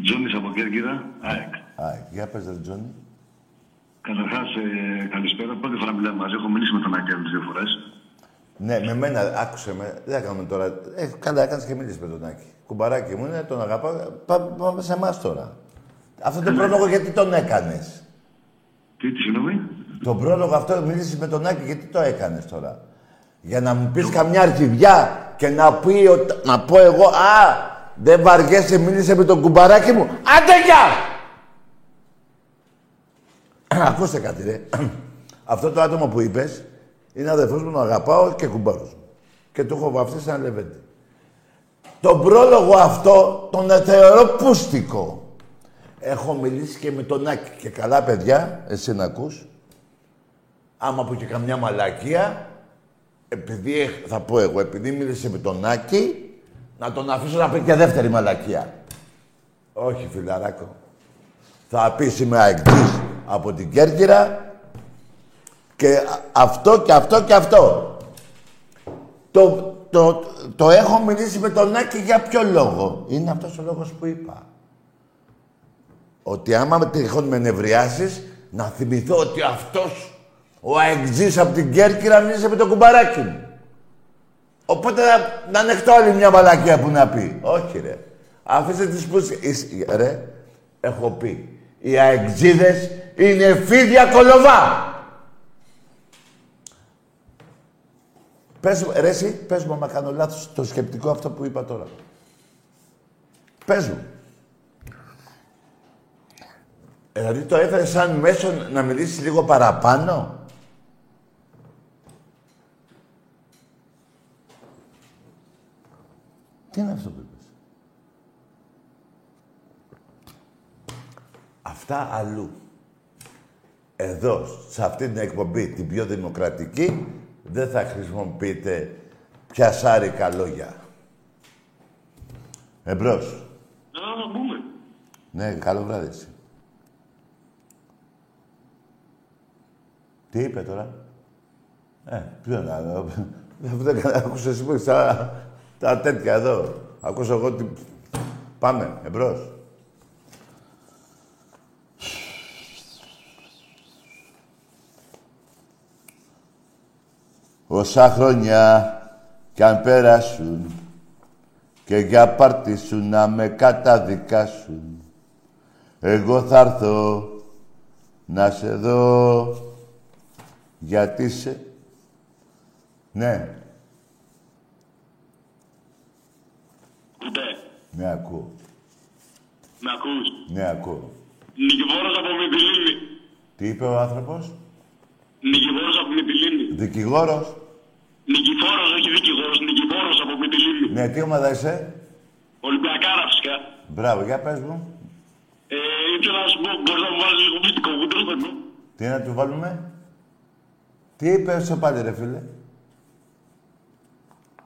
Τζόνις από Κέρκυρα, ΑΕΚ. ΑΕΚ. Για πες, ρε Τζόνι. Καταρχάς, ε, καλησπέρα. Πρώτη φορά μιλάμε μαζί. Έχω μιλήσει με τον Άκη άλλες δύο φορές. Ναι, με μένα, άκουσε με. Δεν έκαμε τώρα. Ε, καλά, έκανε και μίλησε με τον Άκη. Κουμπαράκι μου είναι, τον αγαπάω. Πά- Πάμε σε εμάς τώρα. Αυτό το πρόλογο γιατί τον έκανες; Τι, τι, συγγνώμη; Τον πρόλογο αυτό μίλησες με τον Άκη γιατί το έκανες τώρα; Για να μου πεις καμιά αρχιδιά και να, πει, ότι- να πω εγώ, Α, δεν βαριέσαι, μίλησε με τον κουμπαράκι μου. Άντε γεια! Ακούστε κάτι, ρε. Αυτό το άτομο που είπες είναι αδερφός μου, τον αγαπάω και κουμπάρος μου. Και το έχω βαφτίσει ένα λεβέντι. Τον πρόλογο αυτό τον θεωρώ πούστικο. Έχω μιλήσει και με τον Άκη. Και καλά, παιδιά, εσύ να ακούς. Άμα πω και καμιά μαλακία, επειδή, έχ- θα πω εγώ, επειδή μίλησε με τον Άκη, να τον αφήσω να πει και δεύτερη μαλακία. Όχι, φιλαράκο. Θα πεις είμαι αεκτής από την Κέρκυρα και α- αυτό και αυτό και αυτό. Το, το, το έχω μιλήσει με τον Άκη για ποιο λόγο. Είναι αυτός ο λόγος που είπα. Ότι άμα με τυχόν με νευριάσεις, να θυμηθώ ότι αυτός, Ο αεξής από την Κέρκυρα μίλησε με το κουμπαράκι μου. Οπότε να, να ανεχτώ άλλη μια μαλακία που να πει. Όχι ρε. Αφήστε τις πούσεις. Ρε, έχω πει. Οι αεξίδες είναι φίδια κολοβά. Πες μου, ρε εσύ, πες μου, άμα κάνω λάθος το σκεπτικό αυτό που είπα τώρα. Πες μου. Ε, Δηλαδή το έφερε σαν μέσο να μιλήσεις λίγο παραπάνω; Τι είναι αυτό που είπες; Αυτά αλλού. Εδώ, σε αυτή την εκπομπή, την πιο δημοκρατική, δεν θα χρησιμοποιείτε πιασάρικα λόγια. Εμπρός. Να, να μπούμε. Ναι, καλό βράδυ Τι είπε τώρα; Ε, ποιο να... Δεν άκουσα εσύ που έχεις τα, τα τέτοια εδώ. Άκουσα εγώ τι... Πάμε, εμπρός. Όσα χρόνια κι αν πέρασουν και για πάρτι σου να με καταδικάσουν εγώ θα έρθω να σε δω γιατί σε... Ναι, Κουτέ. ναι ακούω. Με ακούς; Ναι ακούω. Νικηφόρος από Μητυλίνη. Τι είπε ο άνθρωπος; Νικηφόρος από Μητυλίνη. Δικηγόρος. Νικηφόρος, όχι δικηγόρος. Νικηφόρος από Μητυλίνη. Ναι, τι ομάδα είσαι; Ολυμπιακάρα φυσικά. Μπράβο, για πες μου. Ε, ήθελα να σου πω, μπορείς να μου βάλεις λίγο μυστικό κούτρο, παιδί. Τι να του βάλουμε; Τι είπες στο πάλι ρε φίλε.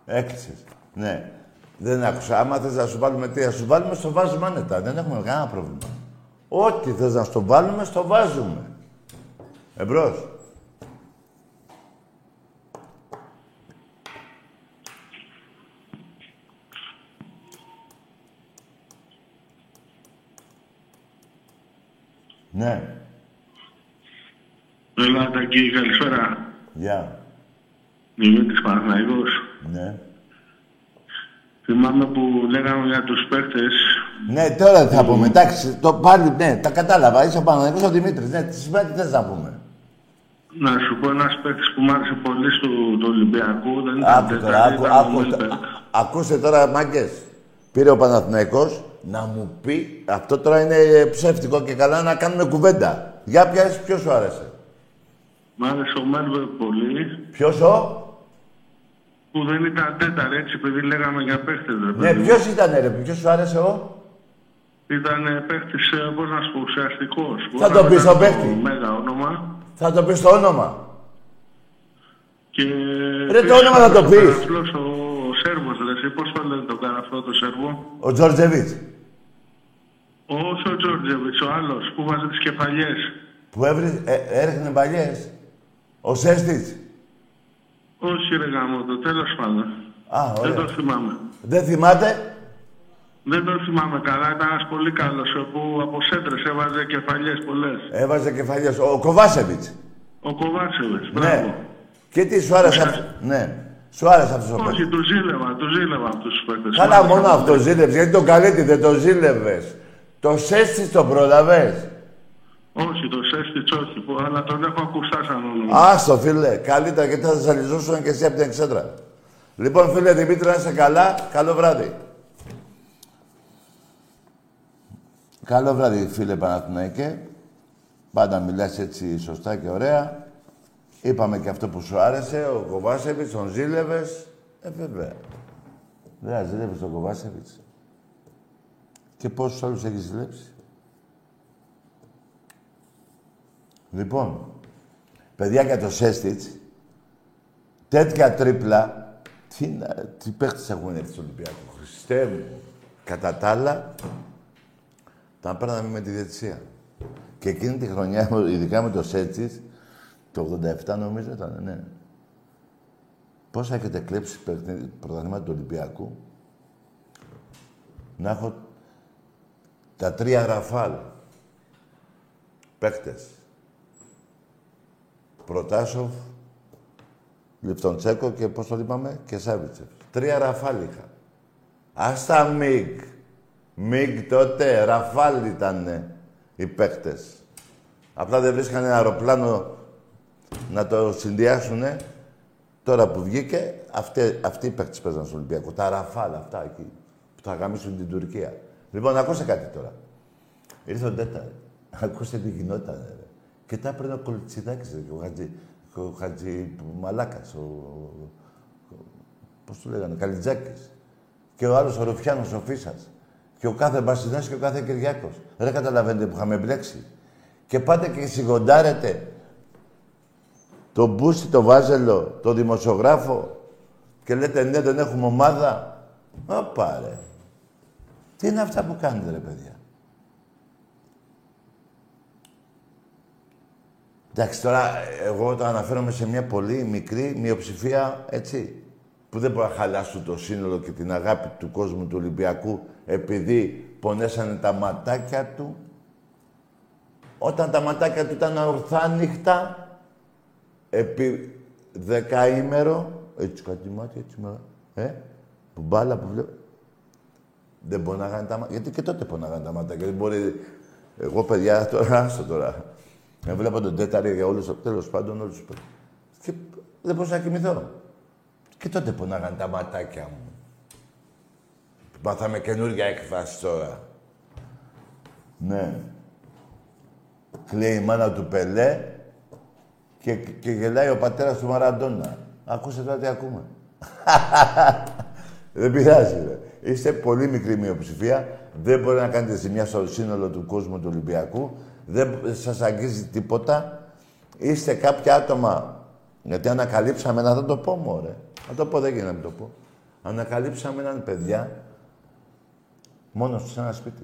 Έκλεισες. Ναι. Δεν άκουσα. Άμα θες να σου βάλουμε τι, να σου βάλουμε, στο βάζουμε άνετα. Δεν έχουμε κανένα πρόβλημα. Ό,τι θες να στο βάλουμε, στο βάζουμε. Εμπρός. Ναι. Έλα, Τακί, καλησπέρα. Γεια. Είμαι της Παναθηναϊκός. Ναι. Θυμάμαι που λέγαμε για τους παίκτες. Ναι, τώρα θα πούμε. Εντάξει, το πάλι, ναι, τα κατάλαβα. Είσαι ο Παναγιώτης ο Δημήτρης. Ναι, τις σημαίνει, τι θες να πούμε. Να σου πω ένας παίκτης που μ' άρεσε πολύ στο, του Ολυμπιακού. Δεν ήταν Άκου τώρα, τέταρτη, άκου, ήταν ο άκου, Μίλμπεργκ. ακούστε τώρα, μάγκες. Πήρε ο Παναθηναϊκός να μου πει, αυτό τώρα είναι ψεύτικο και καλά να κάνουμε κουβέντα. Για ποια ποιος σου άρεσε. Μ' άρεσε ο Μέλβερ πολύ. Ποιος ο... Που δεν ήταν τέταρτη, έτσι, επειδή λέγαμε για παίκτες. Ρε, Ναι, παιδί. ποιος ήταν ρε, ποιος σου άρεσε ο... Ήταν ε, παίκτης, ε, πώς να σου πω, ουσιαστικός. Θα Μπορεί το να πεις ήταν στον παίκτη. Μέγα όνομα. Θα το πεις το όνομα; Και... Ρε, το όνομα θα το πεις. Αυτός ο Σέρβος, ρε, εσύ, πώς το λένε το κάνει αυτό το Σέρβο; Ο Τζορτζεβίτς. Όχι ο Τζόρτζεβιτς, ο άλλος που βάζει τις κεφαλιές. Που έβρι, ε, έριχνε παλιές. Ο Σέστης. Όχι ρε γάμο το, τέλος πάντων. Α, Δεν ωραία. το θυμάμαι. Δεν θυμάται; Δεν το θυμάμαι καλά, ήταν ένας πολύ καλός, που από σέντρες έβαζε κεφαλιές πολλές. Έβαζε κεφαλιές. Ο Κοβάσεβιτς. Ο Κοβάσεβιτς, Ναι. μπράβο. Και τι σου άρεσε αυτό. Ναι. Σου άρεσε αυτός ο παίκτης. Όχι, του ζήλευα, του ζήλευα αυτούς τους παίκτες. Καλά, Μ' μόνο άρεσε αυτό πολύ. ζήλεψε. Γιατί τον καλέτη δεν το ζήλευες. Το σέστη το πρόλαβες. Όχι, το Σέστιτς όχι, που- αλλά τον έχω ακουστά σαν όνομα. Άστο, φίλε. Καλύτερα γιατί θα ζαλιζούσουν και εσύ από την εξέδρα. Λοιπόν, φίλε Δημήτρη, να είσαι καλά. Καλό βράδυ. Καλό βράδυ, φίλε Παναθηναϊκέ. Πάντα μιλάς έτσι σωστά και ωραία. Είπαμε και αυτό που σου άρεσε, ο Κοβάσεβιτς, τον ζήλευες. Ε, βέβαια. Δεν ζήλευες τον Κοβάσεβιτς. Και πόσους άλλους έχεις ζηλέψει; Λοιπόν, παιδιά για το Σέστιτς, τέτοια τρίπλα, τι, να- τι παίχτες έχουν έρθει στο Ολυμπιακό. Χριστέ μου, κατά τα άλλα, τα παίρναμε με τη διαιτησία. Και εκείνη τη χρονιά, ειδικά με το Σέτσιτς, το 87 νομίζω ήταν, ναι. Πόσα έχετε κλέψει παιχνίδι- πρωταθλήματα του Ολυμπιακού; Να έχω τα τρία ραφάλ. Παίχτες. Προτάσοφ, Λιφτοντσέκο και πώς το είπαμε, και Σάβιτσεφ. Τρία ραφάλ είχα. Άστα Μιγκ. Μιγκ τότε, ραφάλ ήτανε οι παίκτες. Απλά δεν βρίσκανε αεροπλάνο να το συνδυάσουνε. Τώρα που βγήκε, αυτοί, αυτοί οι παίκτες παίζαν στον Ολυμπιακό. Τα ραφάλ αυτά εκεί, που θα γαμίσουν την Τουρκία. Λοιπόν, ακούστε κάτι τώρα. Ήρθε ο Ντέτα. Ακούστε τι γινόταν. Ρε. Και τα έπαιρνε ο Κολτσιδάκης, ρε, και ο Χατζη, και ο Χατζη Μαλάκας, ο, ο, πώς του λέγανε, Καλιτζάκης. Και ο άλλος ο Ρουφιάνος, ο Φίσας. Και ο κάθε Μπασινάς και ο κάθε Κυριάκος. Δεν καταλαβαίνετε που είχαμε μπλέξει. Και πάτε και σιγοντάρετε τον Μπούσι, τον Βάζελο, τον δημοσιογράφο και λέτε ναι, δεν έχουμε ομάδα. Ωπα ρε. Τι είναι αυτά που κάνετε ρε παιδιά; Εντάξει, τώρα εγώ το αναφέρομαι σε μια πολύ μικρή μειοψηφία, έτσι, που δεν μπορεί να χαλάσουν το σύνολο και την αγάπη του κόσμου του Ολυμπιακού επειδή πονέσανε τα ματάκια του. Όταν τα ματάκια του ήταν ορθά νύχτα, επί δεκαήμερο, έτσι κάτι μάτια, έτσι με, ε, που μπάλα που βλέπω. Δεν μπορεί να κάνει τα μάτια. Γιατί και τότε πονάγανε τα μάτια. Γιατί μπορεί. Εγώ, παιδιά, τώρα, άστο τώρα. Με βλέπω τον τέταρη για όλους. Τέλος πάντων, όλους τους Και δεν μπορούσα να κοιμηθώ. Και τότε πονάγανε τα ματάκια μου. Μάθαμε καινούργια έκφραση τώρα. Ναι. Κλαίει η μάνα του Πελέ και, και γελάει ο πατέρας του Μαραντόνα. Ακούστε τώρα τι ακούμε. Δεν πειράζει, ρε. Είστε πολύ μικρή μειοψηφία. Δεν μπορεί να κάνετε ζημιά στο σύνολο του κόσμου του Ολυμπιακού. Δεν σας αγγίζει τίποτα. Είστε κάποια άτομα... Γιατί ανακαλύψαμε ένα, θα το πω μωρέ. Θα το πω, δεν γίνεται να το πω. Ανακαλύψαμε έναν παιδιά μόνος του σε ένα σπίτι.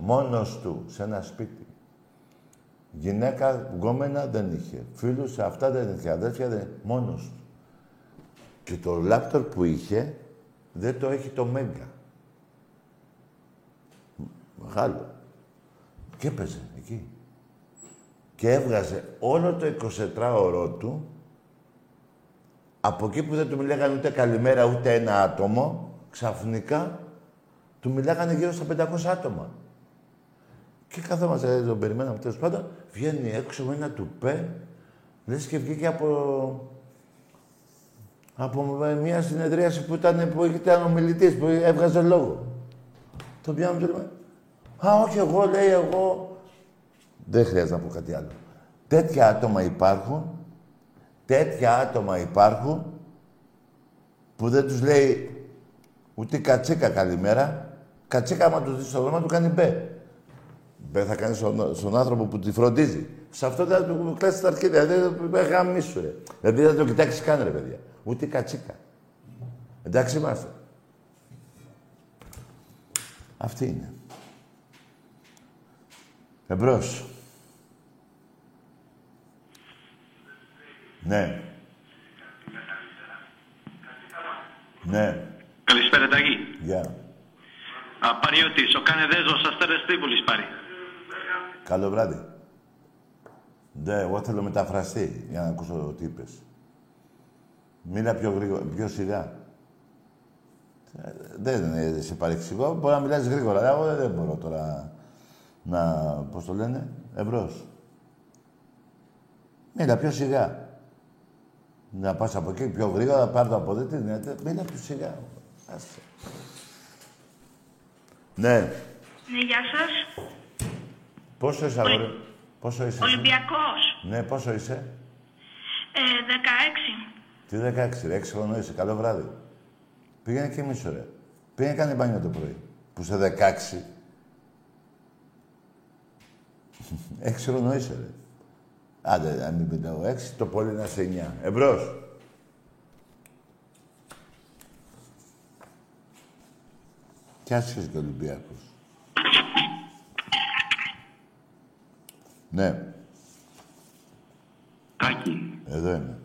Μόνος του σε ένα σπίτι. Γυναίκα, γκόμενα δεν είχε. Φίλους, αυτά δεν είχε. Αδέρφια δεν Μόνος του. Και το λάπτορ που είχε, δεν το έχει το Μέγκα. Μεγάλο. Και έπαιζε εκεί. Και έβγαζε όλο το 24ωρο του από εκεί που δεν του μιλάγανε ούτε καλημέρα ούτε ένα άτομο, ξαφνικά του μιλάγανε γύρω στα 500 άτομα. Και καθόμαστε, δεν τον περιμέναμε τέλος πάντων, βγαίνει έξω με ένα τουπέ, λες και βγήκε από από μια συνεδρίαση που ήταν, που ήταν ο μιλητής, που έβγαζε λόγο. Το πιάνω του λέμε, Α, όχι εγώ, λέει εγώ. Δεν χρειάζεται να πω κάτι άλλο. Τέτοια άτομα υπάρχουν, τέτοια άτομα υπάρχουν, που δεν τους λέει ούτε κατσίκα καλημέρα. Κατσίκα, άμα τους δεις στο δρόμο, του κάνει μπε. Μπε θα κάνεις στον, στον άνθρωπο που τη φροντίζει. Σε αυτό δεν θα του κλάσεις τα αρχίδια. Δεν θα του γαμίσου, ρε. Δηλαδή δεν θα το κοιτάξεις καν, ρε παιδιά. Ούτε κατσίκα. Εντάξει είμαστε. Αυτή είναι. Εμπρός. Ναι. Ναι. Καλησπέρα, Τάκη. Γεια. Απαριώτης, ο Κανεδέζος, Αστέρες Τρίπολης πάρει. Καλό βράδυ. Ναι, εγώ θέλω μεταφραστή για να ακούσω τι είπες. Μίλα πιο γρήγορα, πιο σιγά. Ε, Δεν είναι σε παρεξηγώ, μπορεί να μιλάς γρήγορα. αλλά Εγώ δεν μπορώ τώρα να, πώς το λένε, εμπρός. Μίλα πιο σιγά. Να πας από εκεί πιο γρήγορα, πάρ' το από εδώ, τι γίνεται. Μίλα πιο σιγά. Άσε. Ναι. Ναι, γεια σας. Πόσο είσαι, αγόρι; Πόσο είσαι. εσύ; Ολυμπιακός. Ναι, πόσο είσαι; Ε, 16. Τι 16, ρε, 6 χρονών είσαι. Καλό βράδυ. Πήγαινε και μισό, ρε. Πήγαινε κάνει μπάνιο το πρωί. Που σε 16. 6 χρονών είσαι, ρε. Άντε, να μην πείτε εγώ 6, το πολύ να σε 9. Εμπρός. Κι άσχεσαι και ο Ολυμπιακός. Ναι, Τάκη, εδώ είμαι.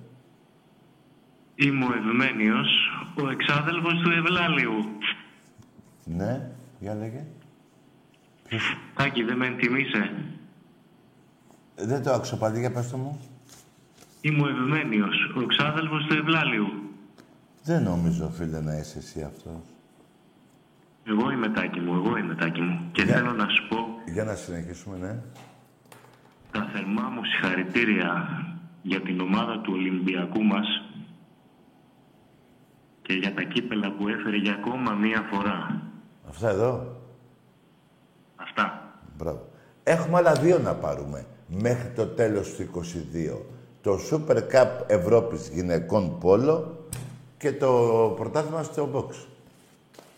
είμαι ο Ευμένιος, ο εξάδελφος του Ευλάλιου. Ναι, για λέγε. Τάκη, δεν με εντιμήσε. Ε, Δεν το άκουσα πάλι, για πες το μου. Είμαι ο Ευμένιος, ο ξάδελφος του Ευλάλιου. Δεν νομίζω, φίλε, να είσαι εσύ αυτός. Εγώ είμαι τάκι μου, εγώ είμαι τάκι μου. Και Για- θέλω να σου πω Για να συνεχίσουμε, ναι. τα θερμά μου συγχαρητήρια για την ομάδα του Ολυμπιακού μας και για τα κύπελα που έφερε για ακόμα μία φορά. Αυτά εδώ; Αυτά. Μπράβο. Έχουμε άλλα δύο να πάρουμε μέχρι το τέλος του 22. Το Super Cup Ευρώπης γυναικών πόλο και το πρωτάθλημα στο box.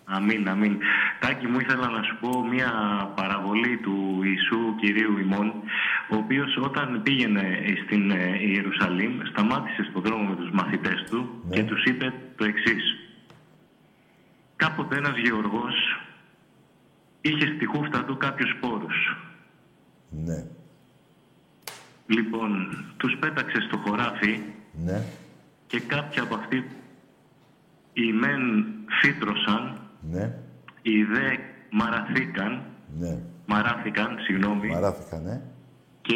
Αμήν, αμήν. Τάκη μου ήθελα να σου πω μια παραβολή του Ιησού Κυρίου ημών, ο οποίος όταν πήγαινε στην ε, Ιερουσαλήμ, σταμάτησε στον δρόμο με τους μαθητές του Ναι. και τους είπε το εξής. Κάποτε ένας γεωργός είχε στη χούφτα του κάποιους σπόρους. Ναι. Λοιπόν, τους πέταξε στο χωράφι Ναι. και κάποιοι από αυτοί οι μεν φύτρωσαν, Ναι. οι δε μαραθήκαν, Ναι. μαράθηκαν, συγγνώμη, Μαράθηκα, ναι. και,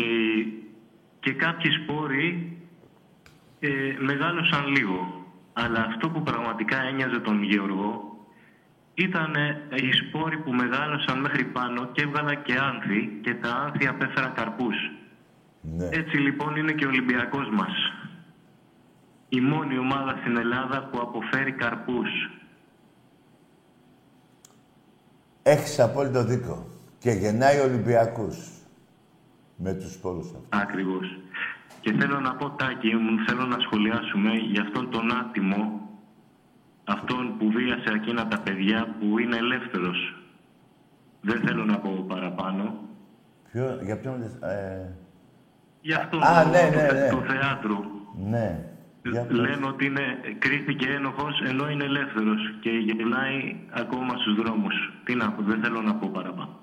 και κάποιοι σπόροι ε, μεγάλωσαν λίγο. Αλλά αυτό που πραγματικά ένοιαζε τον Γεωργό ήταν ε, οι σπόροι που μεγάλωσαν μέχρι πάνω και έβγαλαν και άνθη και τα άνθη απέφεραν καρπούς. Ναι. Έτσι λοιπόν είναι και ο Ολυμπιακός μας. Η μόνη ομάδα στην Ελλάδα που αποφέρει καρπούς. Έχεις απόλυτο δίκο. Και γεννάει Ολυμπιακούς. Με τους σπόρους αυτούς. Ακριβώς. Και θέλω να πω, Τάκη, μου θέλω να σχολιάσουμε για αυτόν τον άτιμο, αυτόν που βίασε εκείνα τα παιδιά που είναι ελεύθερος. Δεν θέλω να πω παραπάνω. Ποιο, για ποιον λες, ε, Για αυτόν Α, το, ναι, ναι, το- ναι. το θέατρο. ναι. Για πες. Λένε ότι είναι, κρίθηκε ένοχος ενώ είναι ελεύθερος και γυρνάει ακόμα στους δρόμους. Τι να πω, δεν θέλω να πω παραπάνω.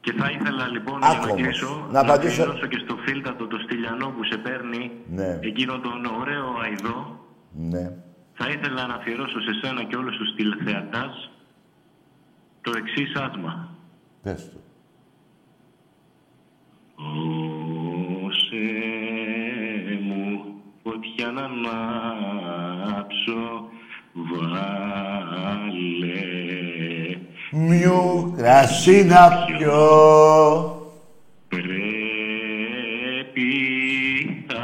Και θα ήθελα λοιπόν για Άκου να όμως, κλείσω να να απαντήσω- αφιερώσω και στο φίλτατο το στυλιανό που σε παίρνει Ναι. εκείνο τον ωραίο αηδό. Ναι. Θα ήθελα να αφιερώσω σε σένα και όλους τους τηλεθεατάς το εξής άσμα. Πες του. Δώσε μου φωτιά να ανάψω, βάλε Μιου κρασί να πιω. Πρέπει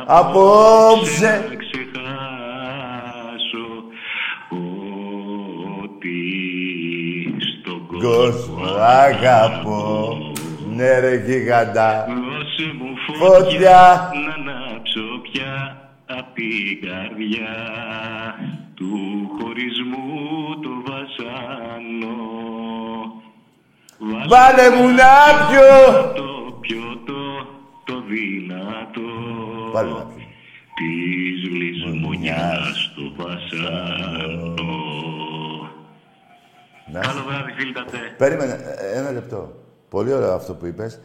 Απόψε. να ξεχάσω ότι στον κόσμο Κόσμο αγαπώ. Ναι ρε γίγαντα. Δώσε μου Φωτιά. φωτιά να ανάψω πια απ' την καρδιά του χωρισμού το βασάνο. Βάλε μου να πιω. Το πιωτό, το δυνατό Βάλε να πιω. της λησμονιάς το βασάνο. Να Καλό βράδυ, φίλτατε. Περίμενε, ε, ένα λεπτό. Πολύ ωραίο αυτό που είπες.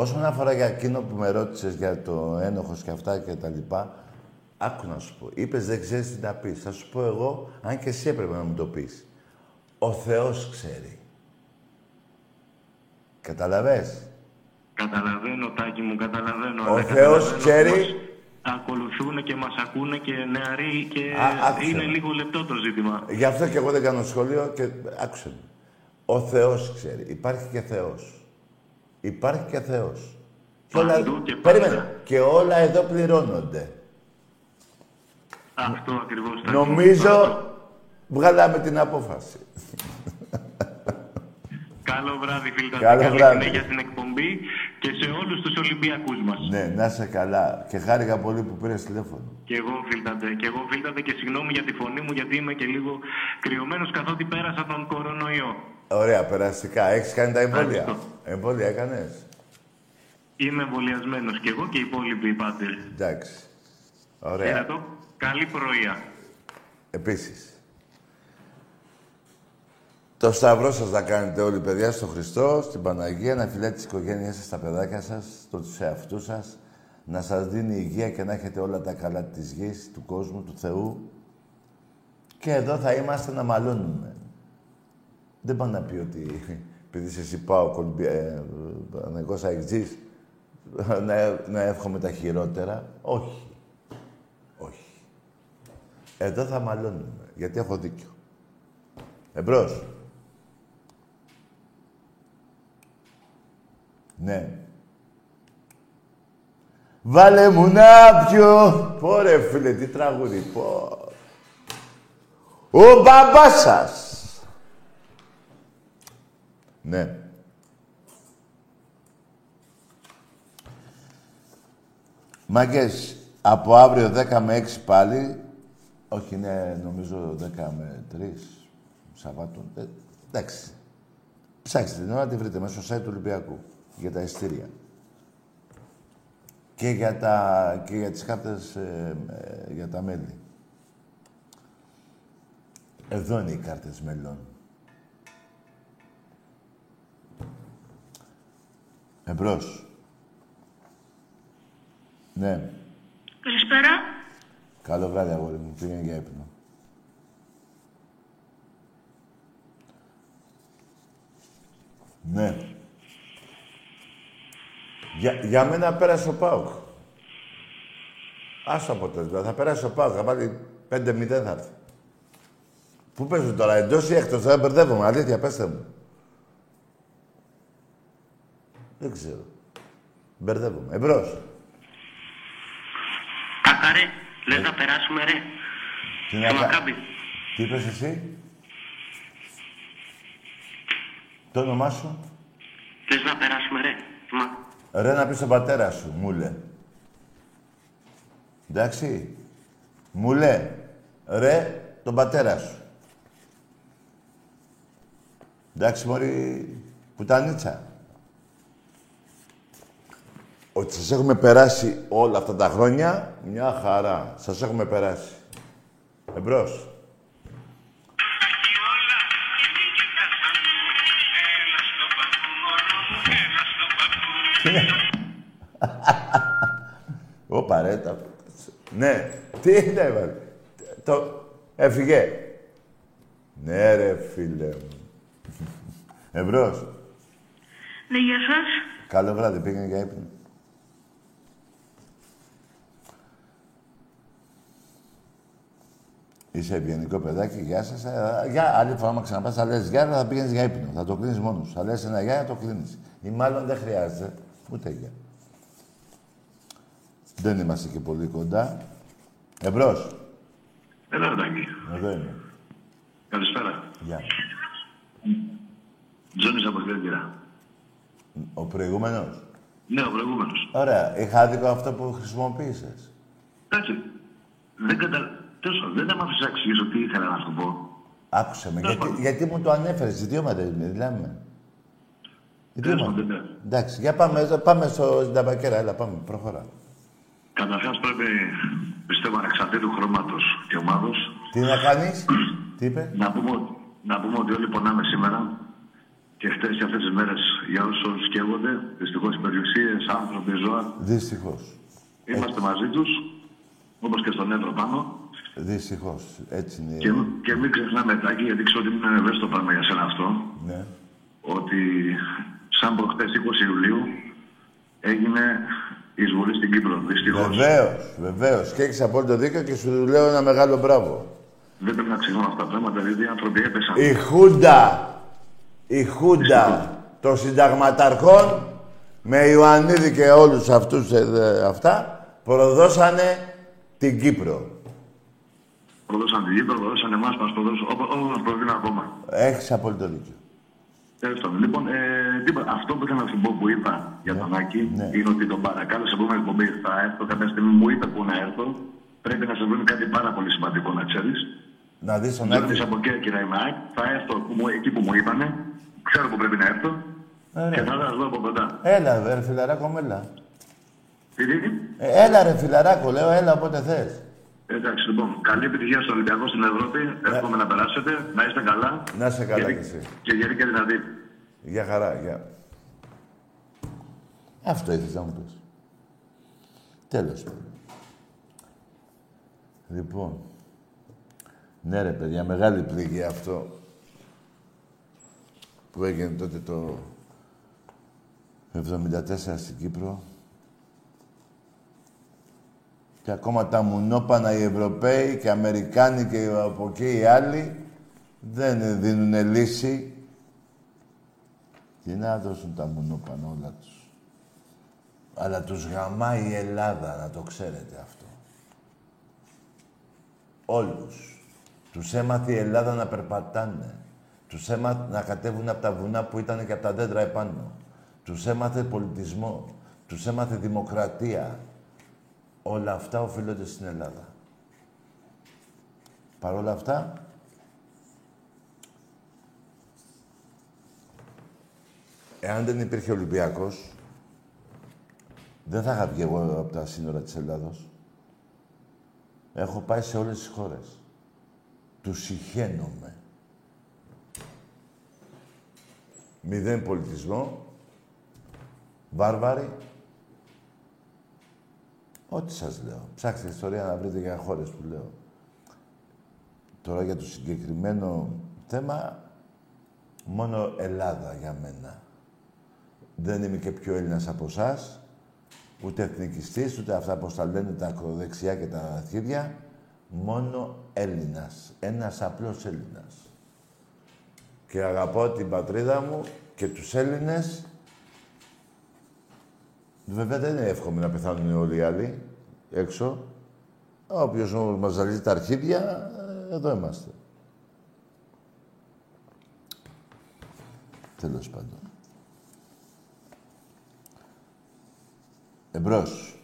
Όσον αφορά για εκείνο που με ρώτησες για το ένοχος και αυτά και τα λοιπά, άκου να σου πω. Είπες δεν ξέρεις τι να πεις. Θα σου πω εγώ, αν και εσύ έπρεπε να μου το πεις. Ο Θεός ξέρει. Καταλαβες; Καταλαβαίνω, Τάκη μου, καταλαβαίνω. Ο αλλά Θεός καταλαβαίνω ξέρει. πως Ακολουθούν και μας ακούνε και νεαροί και Α, άκουσε είναι με. λίγο λεπτό το ζήτημα. Γι' αυτό και εγώ δεν κάνω σχόλιο και άκουσε με. Ο Θεός ξέρει. Υπάρχει και Θεός. Υπάρχει και Θεός. Και όλα... Παντού και πάντα. Περίμενε. Και όλα εδώ πληρώνονται. Αυτό ακριβώς Τάκη μου. Νομίζω βγάλαμε την απόφαση. Καλό βράδυ, φίλτα. Καλό Καλή βράδυ. συνέχεια στην εκπομπή και σε όλους τους Ολυμπιακούς μας. ναι, να είσαι καλά. Και χάρηκα πολύ που πήρες τηλέφωνο. Και εγώ φίλτατε, και εγώ φίλτατε και συγγνώμη για τη φωνή μου γιατί είμαι και λίγο κρυωμένος καθότι πέρασα τον κορονοϊό. Ωραία, περαστικά. Έχεις κάνει τα εμβόλια; Ευχαριστώ. Εμβόλια έκανες; Είμαι εμβολιασμένος και εγώ και οι υπόλοιποι πάτε. Εντάξει. Ωραία. Χαίρετο. Καλή πρωία. Επίσης. Το σταυρό σας να κάνετε όλοι, παιδιά, στο Χριστό, στην Παναγία, να φιλέτε τις οικογένειές σας, τα παιδάκια σας, τους εαυτούς σας, να σας δίνει υγεία και να έχετε όλα τα καλά της γης, του κόσμου, του Θεού. Και εδώ θα είμαστε να μαλώνουμε. Δεν πάνε να πει ότι επειδή είσαι εσύ πάω κολυμπια, ε, Παναγικός αεξής, να, να εύχομαι τα χειρότερα. Όχι. Όχι. Εδώ θα μαλώνουμε, γιατί έχω δίκιο. Εμπρός. Ναι. Βάλε μου να πιω. Πόρε φίλε, τι τραγούδι. Πω. Ο μπαμπάς σας. Ναι. Μάγκες, από αύριο 10 με 6 πάλι. Όχι, είναι νομίζω 10 με 3. Σαββάτων. Ε, εντάξει. Ψάξτε την ώρα τη βρείτε μέσα στο site του Ολυμπιακού για τα ειστήρια. Και για, τα, και για τις κάρτες ε, ε, για τα μέλη. Εδώ είναι οι κάρτες μελών. Εμπρός. Ναι. Καλησπέρα. Καλό βράδυ, αγόρι μου. Πήγαινε για ύπνο. Ναι. Για, για μένα πέρασε ο Πάουκ. Άσο αποτέλεσμα. Θα πέρασε ο Πάουκ. Θα βάλει 5-0 θα έρθει. Πού παίζουν τώρα, εντός ή εκτός, δεν μπερδεύομαι. Αλήθεια, πέστε μου. Δεν ξέρω. Μπερδεύομαι. Εμπρός. Κακαρέ, λες να περάσουμε ρε. Τι Σε να κα- Μακάμπι. Τι είπες εσύ; Το όνομά σου; Λες να περάσουμε ρε. Σε Μα- Ρε να πεις στον πατέρα σου, μου λέ. Εντάξει. Μου λέ. Ρε, τον πατέρα σου. Εντάξει, μωρή, πουτανίτσα. Ότι σας έχουμε περάσει όλα αυτά τα χρόνια, μια χαρά. Σας έχουμε περάσει. Εμπρός. Ω παρέτα. Ναι. Τι είναι, βάλε. Το... Έφυγε. Ναι, ρε, φίλε μου. Εμπρός. Ναι, γεια σας. Καλό βράδυ, πήγαινε για ύπνο. Είσαι ευγενικό παιδάκι, γεια σας. Ε, Γεια, άλλη φορά, άμα ξαναπάς, θα λες γεια, αλλά θα πήγαινες για ύπνο. Θα το κλείνεις μόνος σου. Θα λες ένα γεια, θα το κλείνεις. Ή μάλλον δεν χρειάζεται, ούτε γεια. Δεν είμαστε και πολύ κοντά. Εμπρός. Έλα, Ρετάκη. Εδώ είμαι. Καλησπέρα. Γεια. Τζόνις από Κέρκυρα. Ο προηγούμενος. Ναι, ο προηγούμενος. Ωραία. Είχα άδικο αυτό που χρησιμοποίησες. Εντάξει. Δεν κατα... Τέλος πάντων, δεν θα μ' αφήσεις να εξηγήσω τι ήθελα να σου πω. Άκουσε με. Τέλος Γιατί, πάντων. γιατί μου το ανέφερες. Ιδιώματα είναι, μιλάμε. Τέλος Ιδιώματα. πάντων, ναι. Εντάξει, για πάμε, πάμε στο στην ταμπακέρα. Έλα, πάμε. Προχωρά. Καταρχάς πρέπει, πιστεύω, ανεξαρτήτου χρώματος και ομάδος, Τι να κάνεις; Τι είπε; να πούμε, ότι- να πούμε ότι όλοι πονάμε σήμερα και χτες και αυτές τις μέρες για όσους σκέφτονται, δυστυχώς υπερηξίες, άνθρωποι, ζώα, Δυστυχώς. είμαστε μαζί τους, όπως και στον Εύρο πάνω. Δυστυχώς. Έτσι είναι. Και, και μην ξεχνάμε, Τάκη, γιατί ξέρω ότι είναι ευαίσθητο πράγμα για σένα αυτό, Ναι. ότι σαν προχτές 20 Ιουλίου έγινε η εισβολή στην Κύπρο, δυστυχώς. Βεβαίως, βεβαίως. Και έχεις απόλυτο δίκιο και σου λέω ένα μεγάλο μπράβο. Δεν πρέπει να ξεχνάμε αυτά τα πράγματα, γιατί οι άνθρωποι έπεσαν. Η Χούντα, η Χούντα των συνταγματαρχών με Ιωαννίδη και όλους αυτούς ε, δε- αυτά προδώσανε την Κύπρο. Προδώσαν την Κύπρο, προδώσαν εμάς, μας προδώσαν, όπως μας προδίνουν ακόμα. Έχεις απόλυτο δίκιο. Τέλος πάντων. Λοιπόν, ε, τίποτα, αυτό που ήθελα να σου πω που είπα για τον Άκη ναι. είναι ότι τον παρακάλεσα σε επόμενη εκπομπή θα έρθω κάποια στιγμή, μου είπε που να έρθω. Πρέπει να σε βρουν κάτι πάρα πολύ σημαντικό να ξέρεις. Να δεις τον Τζόρνη Άκη. από Κέρκυρα είμαι ΑΕΚ. Θα έρθω που μου- εκεί που μου είπανε. Ξέρω που πρέπει να έρθω. Ωραία. Και θα τα δω από κοντά. Έλα, ρε φιλαράκο, μου, έλα. Τι δίνει. Ε, έλα, ρε φιλαράκο, λέω, έλα όποτε θες. Εντάξει, λοιπόν, καλή επιτυχία στο Ολυμπιακό στην Ευρώπη. Εύχομαι να περάσετε, να είστε καλά. Να είσαι καλά Και- κι εσύ. Και γεροί και δυνατοί. Γεια χαρά, γεια. Αυτό ήθελες να μου πεις. Τέλος. Λοιπόν. Ναι ρε παιδιά, μεγάλη πληγή αυτό που έγινε τότε το 74 στην Κύπρο. Και ακόμα τα μουνόπανα οι Ευρωπαίοι και οι Αμερικάνοι και από εκεί οι άλλοι δεν δίνουν λύση. Τι να δώσουν τα μουνόπανα όλα τους. Αλλά τους γαμάει η Ελλάδα, να το ξέρετε αυτό. Όλους. Τους έμαθε η Ελλάδα να περπατάνε. Τους έμαθε να κατέβουν από τα βουνά που ήταν και από τα δέντρα επάνω. Τους έμαθε πολιτισμό. Τους έμαθε δημοκρατία. Όλα αυτά οφείλονται στην Ελλάδα. Παρ' όλα αυτά, εάν δεν υπήρχε Ολυμπιακός, δεν θα είχα βγει εγώ από τα σύνορα της Ελλάδος. Έχω πάει σε όλες τις χώρες. Του συχαίνομαι. Μηδέν πολιτισμό, βάρβαροι. Ό,τι σας λέω. Ψάξτε ιστορία να βρείτε για χώρες που λέω. Τώρα για το συγκεκριμένο θέμα, μόνο Ελλάδα για μένα. Δεν είμαι και πιο Έλληνας από εσάς, ούτε εθνικιστής, ούτε αυτά που τα λένε τα ακροδεξιά και τα αρχίδια. Μόνο Έλληνας. Ένας απλός Έλληνας. Και αγαπώ την πατρίδα μου και τους Έλληνες. Βέβαια δεν είναι εύκολο να πεθάνουν όλοι οι άλλοι έξω. Όποιος όμως μας ζαλίζει τα αρχίδια, εδώ είμαστε. Τέλος πάντων. Εμπρός.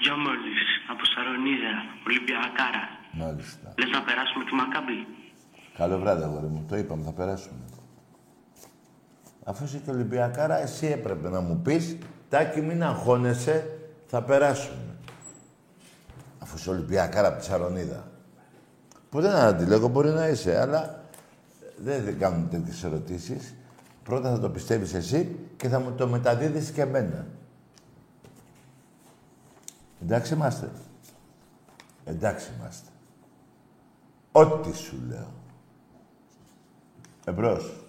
Γεια μόλις, από Σαρονίδα, Ολυμπιακάρα. Μάλιστα. Λες να περάσουμε τη Μακάμπη; Καλό βράδυ, αγόρι μου. Το είπαμε, θα περάσουμε. Αφού είσαι και Ολυμπιακάρα, εσύ έπρεπε να μου πεις «Τάκη, μην αγχώνεσαι, θα περάσουμε». Αφού είσαι Ολυμπιακάρα από τη Σαρονίδα. Που δεν αντιλέγω, μπορεί να είσαι, αλλά δεν, δεν κάνουν τέτοιες ερωτήσεις. Πρώτα θα το πιστεύεις εσύ και θα μου το μεταδίδεις και εμένα. Εντάξει είμαστε. Εντάξει είμαστε. Ό,τι σου λέω. Εμπρός. Ναι. Ore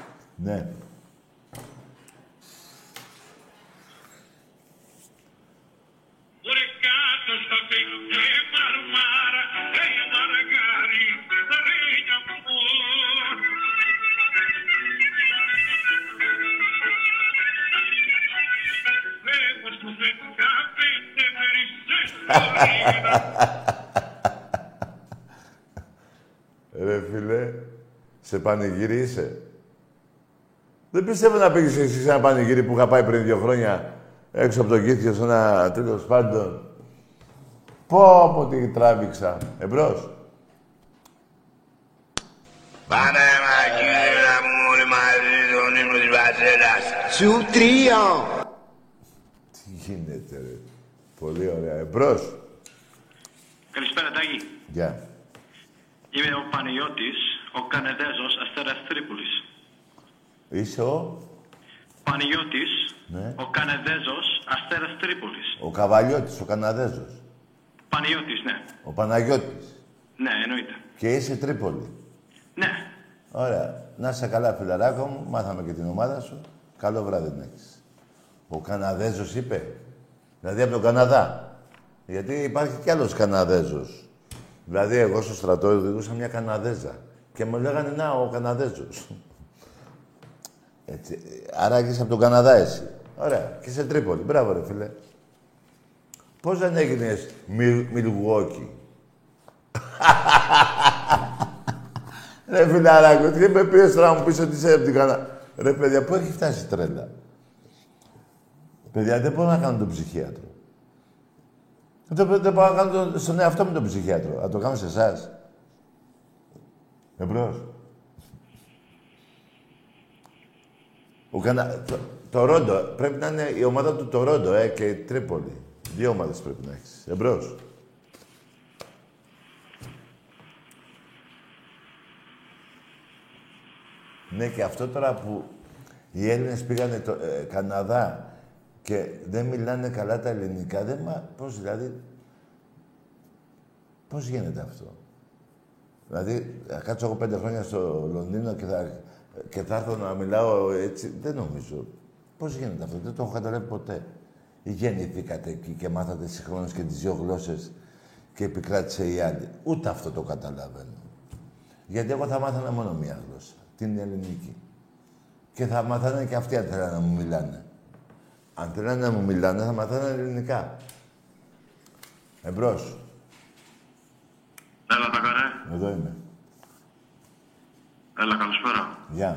κάτω στα πίντε μαρμάρα, hey μαραγκάρι, τα ρένια μου. Φεύγω στο δεκαπέντε περισσότερο. Ρε φίλε, σε πανηγύρι είσαι. Δεν πιστεύω να πήγες εσύ σε ένα πανηγύρι που είχα πάει πριν δύο χρόνια έξω από το Κίθιο σε ένα τέλο πάντων. Πω, πω τι τράβηξα. Εμπρός. Πάμε μακριά μου όλοι μαζί τον ύμνο της Βασίλας. Σου τρία. Τι γίνεται, ρε. Πολύ ωραία. Εμπρός. Καλησπέρα, Τάγη. Γεια. Είμαι ο Παναγιώτης, ο Κανεδέζος Αστέρας Τρίπολης. Είσαι ο... Παναγιώτης, Ναι. ο Κανεδέζος Αστέρας Τρίπολης. Ο Καβαλιώτης, ο Καναδέζος. Παναγιώτης, ναι. Ο Παναγιώτης. Ναι, εννοείται. Και είσαι Τρίπολη. Ναι. Ωραία. Να είσαι καλά, φιλαράκο μου. Μάθαμε και την ομάδα σου. Καλό βράδυ να έχεις. Ο Καναδέζος είπε; Δηλαδή από τον Καναδά. Γιατί υπάρχει κι άλλος Καναδέζος. Δηλαδή εγώ στο στρατό οδηγούσα μια Καναδέζα. Και μου λέγανε να ο Καναδέζος. Έτσι. Άρα είσαι από τον Καναδά εσύ. Ωραία. Και σε Τρίπολη. Μπράβο ρε φίλε. Πώς δεν έγινες Μιλγουόκι; Ρε φιλαράκο, τι με πήρες τώρα να μου πεις ότι είσαι από την Καναδά. Ρε παιδιά, πού έχει φτάσει η τρέλα; Παιδιά, δεν μπορώ να κάνω τον ψυχίατρο. Δεν, μπορώ- δεν μπορώ να κάνω τον, στον εαυτό μου τον ψυχίατρο. Να το κάνω σε εσάς. Εμπρός. Ο Κανα... το, το Ρόντο, πρέπει να είναι η ομάδα του το Ρόντο, ε, και η Τρίπολη. Δύο ομάδες πρέπει να έχεις. Εμπρός. Ναι, και αυτό τώρα που οι Έλληνες πήγανε το ε, Καναδά και δεν μιλάνε καλά τα ελληνικά, δεν μα... Πώς δηλαδή... Πώς γίνεται αυτό; Δηλαδή, θα κάτσω εγώ πέντε χρόνια στο Λονδίνο και θα και θα έρθω να μιλάω έτσι. Δεν νομίζω. Πώς γίνεται αυτό, δεν το έχω καταλάβει ποτέ. Ή γεννηθήκατε εκεί και μάθατε συγχρόνως και τις δύο γλώσσες και επικράτησε η άλλη. Ούτε αυτό το καταλαβαίνω. Γιατί εγώ θα μάθανα μόνο μία γλώσσα, την ελληνική. Και θα μάθανε και αυτοί αν θέλανε να μου μιλάνε. Αν θέλανε να μου μιλάνε, θα μάθανε ελληνικά. Εμπρός. Έλα, τα καρέ. Εδώ είμαι. Έλα, καλησπέρα. Γεια.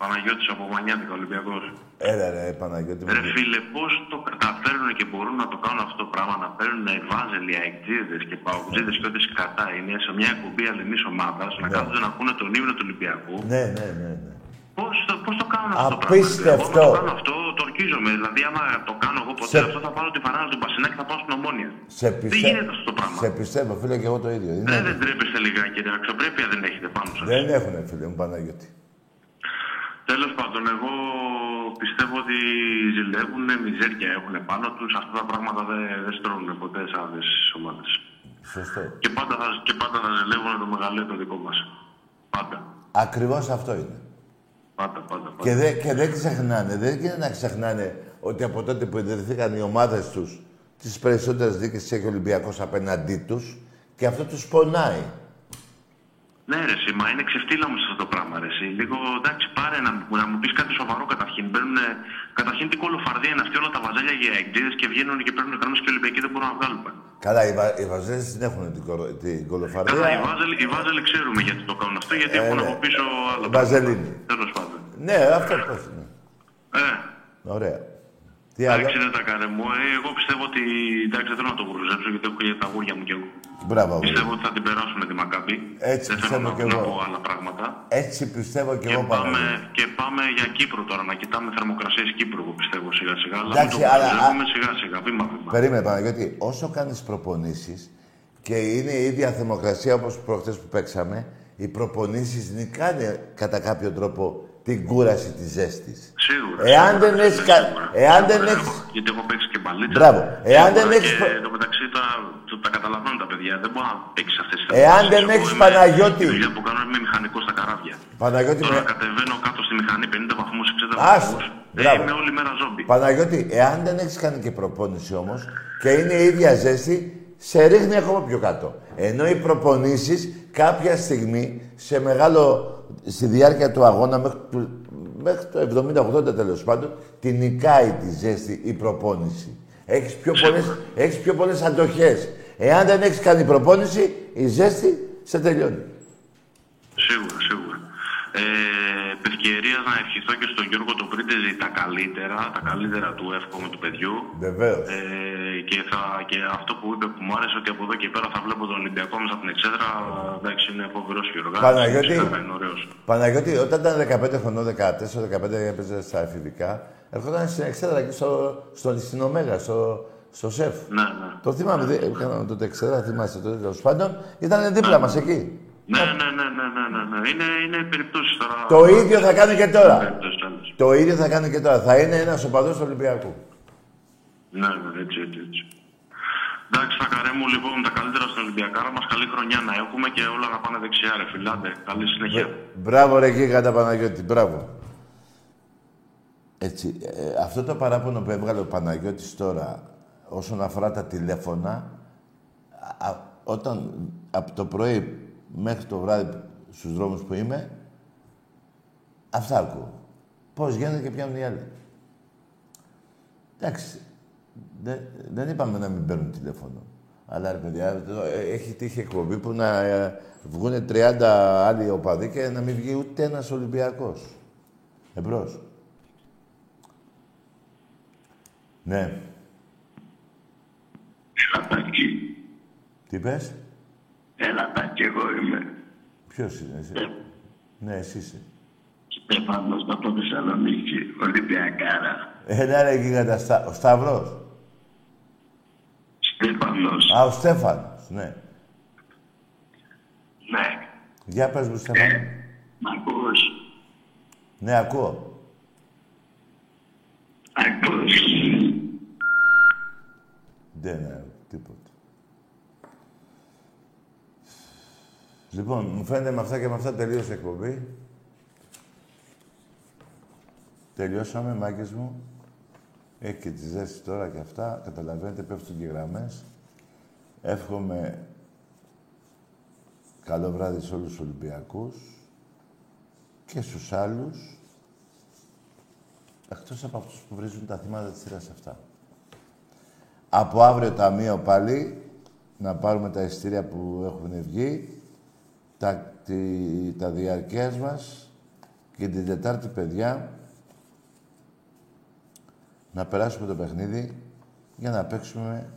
Παναγιώτης από Μανιάτικα, Ολυμπιακός. Έλα ρε, Παναγιώτη μου. Ρε φίλε, πώς το καταφέρνουν και μπορούν να το κάνουν αυτό το πράγμα, να παίρνουν βάζελοι, αεκτζίδες και παουτζίδες και ό,τι σκατά είναι σε μια εκπομπή αλληνής ομάδας, να Ναι. κάθονται να πούνε τον ύμνο του Ολυμπιακού. Ναι, ναι, ναι. ναι. Πώς, το, πώς το κάνουν αυτό το πράγμα. Απίστευτο. Εγώ άμα το κάνω αυτό, το ορκίζομαι. Δηλαδή, άμα το κάνω εγώ ποτέ Σε- αυτό, θα πάρω τη φανέλα του Πασινά και θα πάω στην Ομόνια. Σε, Δεν πιστε... γίνεται αυτό το πράγμα; σε πιστεύω, φίλε, και εγώ το ίδιο. Είναι... Δεν, δεν τρέπεστε λιγάκι, ρε. Αξιοπρέπεια δεν έχετε πάνω σας. Δεν έχουνε, φίλε μου, Παναγιώτη. Τέλος πάντων, εγώ πιστεύω ότι ζηλεύουν, μιζέρια έχουν πάνω τους. Αυτά τα πράγματα δεν, δεν στρώνουν ποτέ σε άλλες ομάδες. Σωστό. Και πάντα, θα, και πάντα θα ζηλεύουν το μεγαλύτερο το δικό μας. Πάντα. Ακριβώς αυτό είναι. Πάντα, πάντα, πάντα. Και, δε, και δεν ξεχνάνε, δεν γίνεται να ξεχνάνε ότι από τότε που ιδρυθήκαν οι ομάδες τους, τις περισσότερες δίκες τις έχει ο Ολυμπιακός απέναντί τους και αυτό τους πονάει. Ναι, ρε, εσύ, μα είναι ξεφτύλα μου σε αυτό το πράγμα, ρε, εσύ. Λίγο, εντάξει, πάρε να, μου- να μου πεις κάτι σοβαρό καταρχήν. Μπαίνουν, καταρχήν τι κολοφαρδία είναι αυτή, όλα τα βαζέλια για εκτζίδε και βγαίνουν και παίρνουν γραμμέ και οι Ολυμπιακοί δεν μπορούν να βγάλουν. Καλά, οι, βα, οι Βαζέλες την έχουν την, κορο, την κολοφαρδία. Καλά, οι βάζελοι, οι βάζελοι ξέρουμε γιατί το κάνουν αυτό, γιατί Ε, έχουν ναι. από πίσω άλλα Βαζελίνη. Τέλος πάντων. Ναι, αυτό πώς είναι. Ε, Ωραία. Τι άλλο. εντάξει, δεν τα κάνε μου. Ε, εγώ πιστεύω ότι. Εντάξει, δεν θέλω να το γουρουζέψω γιατί έχω και τα γούρια μου κι εγώ. Μπράβο. αγόρι. Πιστεύω ότι θα την περάσουν τη Μακάμπη. Έτσι δεν θέλω πιστεύω να, κι να εγώ. πω άλλα πράγματα. Έτσι πιστεύω και Και εγώ πάμε, Παναγιώτη. και πάμε για Κύπρο τώρα, να κοιτάμε θερμοκρασίες Κύπρου, εγώ πιστεύω σιγά σιγά. Αλλά Εντάξει, μην το αλλά- βλέπουμε σιγά σιγά, βήμα βήμα. Περίμενε Παναγιώτη, όσο κάνεις προπονήσεις και είναι η ίδια θερμοκρασία όπως προχτές που παίξαμε, οι προπονήσεις νικάνε κατά κάποιο τρόπο την κούραση της ζέστης. Σίγουρα. Εάν σίγουρα, δεν σίγουρα, έχεις κα- σίγουρα. εάν δεν Σίγουρα, έχεις- έχω- Γιατί έχω παίξει και μπαλίτσα. Μπράβο. Εάν Σίγουρα δεν έχεις Και προ- εν τω μεταξύ τα, το- τα καταλαβαίνουν τα παιδιά. Δεν μπορεί να παίξεις αυτές τις Εάν θερμοκρασίες. δεν Εγώ έχεις, είμαι- Παναγιώτη. Η δουλειά που κάνω είμαι μηχανικός στα καράβια. Παναγιώτη, Τώρα με... κατεβαίνω κάτω στη μηχανή 50 βαθμούς, 60 Άστο. βαθμούς. Ε, Μπράβο. είμαι όλη μέρα ζόμπι. Παναγιώτη, εάν δεν έχεις κάνει και προπόνηση όμως και είναι η ίδια ζέστη, σε ρίχνει ακόμα πιο κάτω. Ενώ οι προπονήσεις κάποια στιγμή, σε μεγάλο, στη διάρκεια του αγώνα, μέχρι, του- μέχρι το 70-80 τέλος πάντων, την νικάει τη ζέστη η προπόνηση. Έχεις πιο, πολλές, έχεις πιο πολλές αντοχές. Εάν δεν έχεις κάνει προπόνηση, η ζέστη σε τελειώνει. Σίγουρα, σίγουρα. Ε, επ' ευκαιρίας να ευχηθώ και στον Γιώργο το Πρίντεζη τα καλύτερα, τα καλύτερα του εύχομαι του παιδιού. Βεβαίως. Ε, και, θα, και αυτό που είπε που μου άρεσε ότι από εδώ και πέρα θα βλέπω τον Ολυμπιακό μέσα από την εξέδρα. Εντάξει, είναι φοβερός η οργάνωση. Παναγιώτη. Φυσικά Είναι ωραίος. Παναγιώτη, όταν ήταν 15 χρονών, 14-15 έπαιζε στα εφηβικά, ερχόταν στην εξέδρα εκεί στο, στο, στην Ωμέγα, στο, στο σεφ. Ναι, ναι. Το θυμάμαι, δεν έκαναμε τότε εξέδρα, θυμάστε τότε τέλος πάντων. Ήταν δίπλα μας εκεί. Ναι, ναι, ναι, ναι, ναι, ναι, ναι. Είναι, είναι περιπτώσεις τώρα. Το ίδιο θα κάνει και τώρα. Περιπτώσεις άλλες. Το ίδιο θα κάνει και τώρα. Θα είναι ένας οπαδός του Ολυμπιακού. Ναι, ναι, έτσι, έτσι, έτσι. Εντάξει, τα καρέ μου λοιπόν, τα καλύτερα στην Ολυμπιακάρα μας. Καλή χρονιά να έχουμε και όλα να πάνε δεξιά, ρε φιλάντε. Καλή συνέχεια. Μπράβο, ρε γίγαντα Παναγιώτη, μπράβο. Έτσι, ε, αυτό το παράπονο που έβγαλε ο Παναγιώτης τώρα όσον αφορά τα τηλέφωνα, α, α- όταν από το πρωί μέχρι το βράδυ στους δρόμους που είμαι, αυτά ακούω. Πώς γίνονται και πιάνουν οι άλλοι. Εντάξει, δεν, δεν είπαμε να μην παίρνουν τηλέφωνο. Αλλά ρε παιδιά, εδώ, ε, έχει τύχει εκπομπή που να ε, βγουν 30 άλλοι οπαδοί και να μην βγει ούτε ένας Ολυμπιακός. Εμπρός. Ναι. Σαπακί. Τι πες. Έλα τα κι εγώ είμαι. Ποιος είναι εσύ; ναι, εσύ είσαι. Στέφανος από Θεσσαλονίκη. Ολυμπιακάρα. Έλα ρε γίγαντα, Στα... ο Σταυρός. Στέφανος. Α, ο Στέφανος, ναι. Ναι. Για πες μου, Στέφανο. Μ' ακούς; Ναι, ακούω. Ακούς. Δεν ναι, τίποτα. Λοιπόν, μου φαίνεται με αυτά και με αυτά τελείωσε η εκπομπή. Τελειώσαμε, μάγκες μου. Έχει και τη ζέστη τώρα και αυτά. Καταλαβαίνετε, πέφτουν και οι γραμμές. Εύχομαι καλό βράδυ σε όλους τους Ολυμπιακούς και στους άλλους, εκτός από αυτούς που βρίζουν τα θύματα της σειράς αυτά. Από αύριο ταμείο πάλι, να πάρουμε τα ειστήρια που έχουν βγει, τα, τη, τα διαρκές μας και την Τετάρτη, παιδιά, να περάσουμε το παιχνίδι για να παίξουμε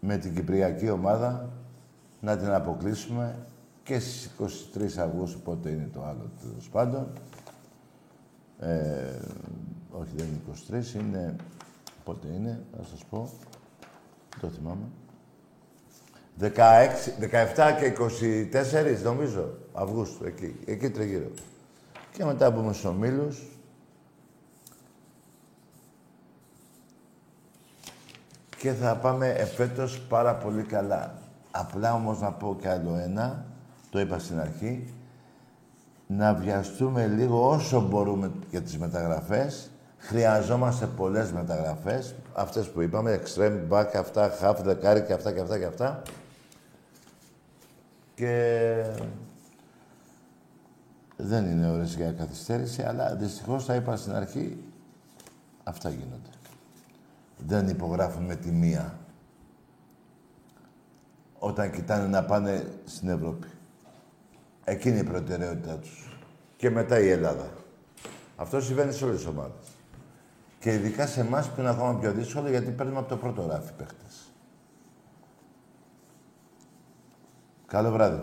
με την Κυπριακή ομάδα, να την αποκλείσουμε και στις 23 Αυγούστου, πότε είναι το άλλο τέλος πάντων. Ε, όχι, δεν είναι 23, είναι... Πότε είναι, θα σας πω. Το θυμάμαι. 16, 17 και 24, νομίζω, Αυγούστου, εκεί, εκεί τριγύρω. Και μετά μπούμε στους ομίλους. Και θα πάμε εφέτος πάρα πολύ καλά. Απλά όμως να πω κι άλλο ένα, το είπα στην αρχή, να βιαστούμε λίγο όσο μπορούμε για τις μεταγραφές. Χρειαζόμαστε πολλές μεταγραφές. Αυτές που είπαμε, extreme back, αυτά, half, δεκάρι και αυτά και αυτά και αυτά. Και δεν είναι ώρες για καθυστέρηση, αλλά δυστυχώς θα είπα στην αρχή, αυτά γίνονται. Δεν υπογράφουν με τη μία όταν κοιτάνε να πάνε στην Ευρώπη. Εκείνη η προτεραιότητά τους. Και μετά η Ελλάδα. Αυτό συμβαίνει σε όλες τις ομάδες. Και ειδικά σε εμάς που είναι ακόμα πιο δύσκολο γιατί παίρνουμε από το πρώτο ράφι παίχτες. Καλό βράδυ.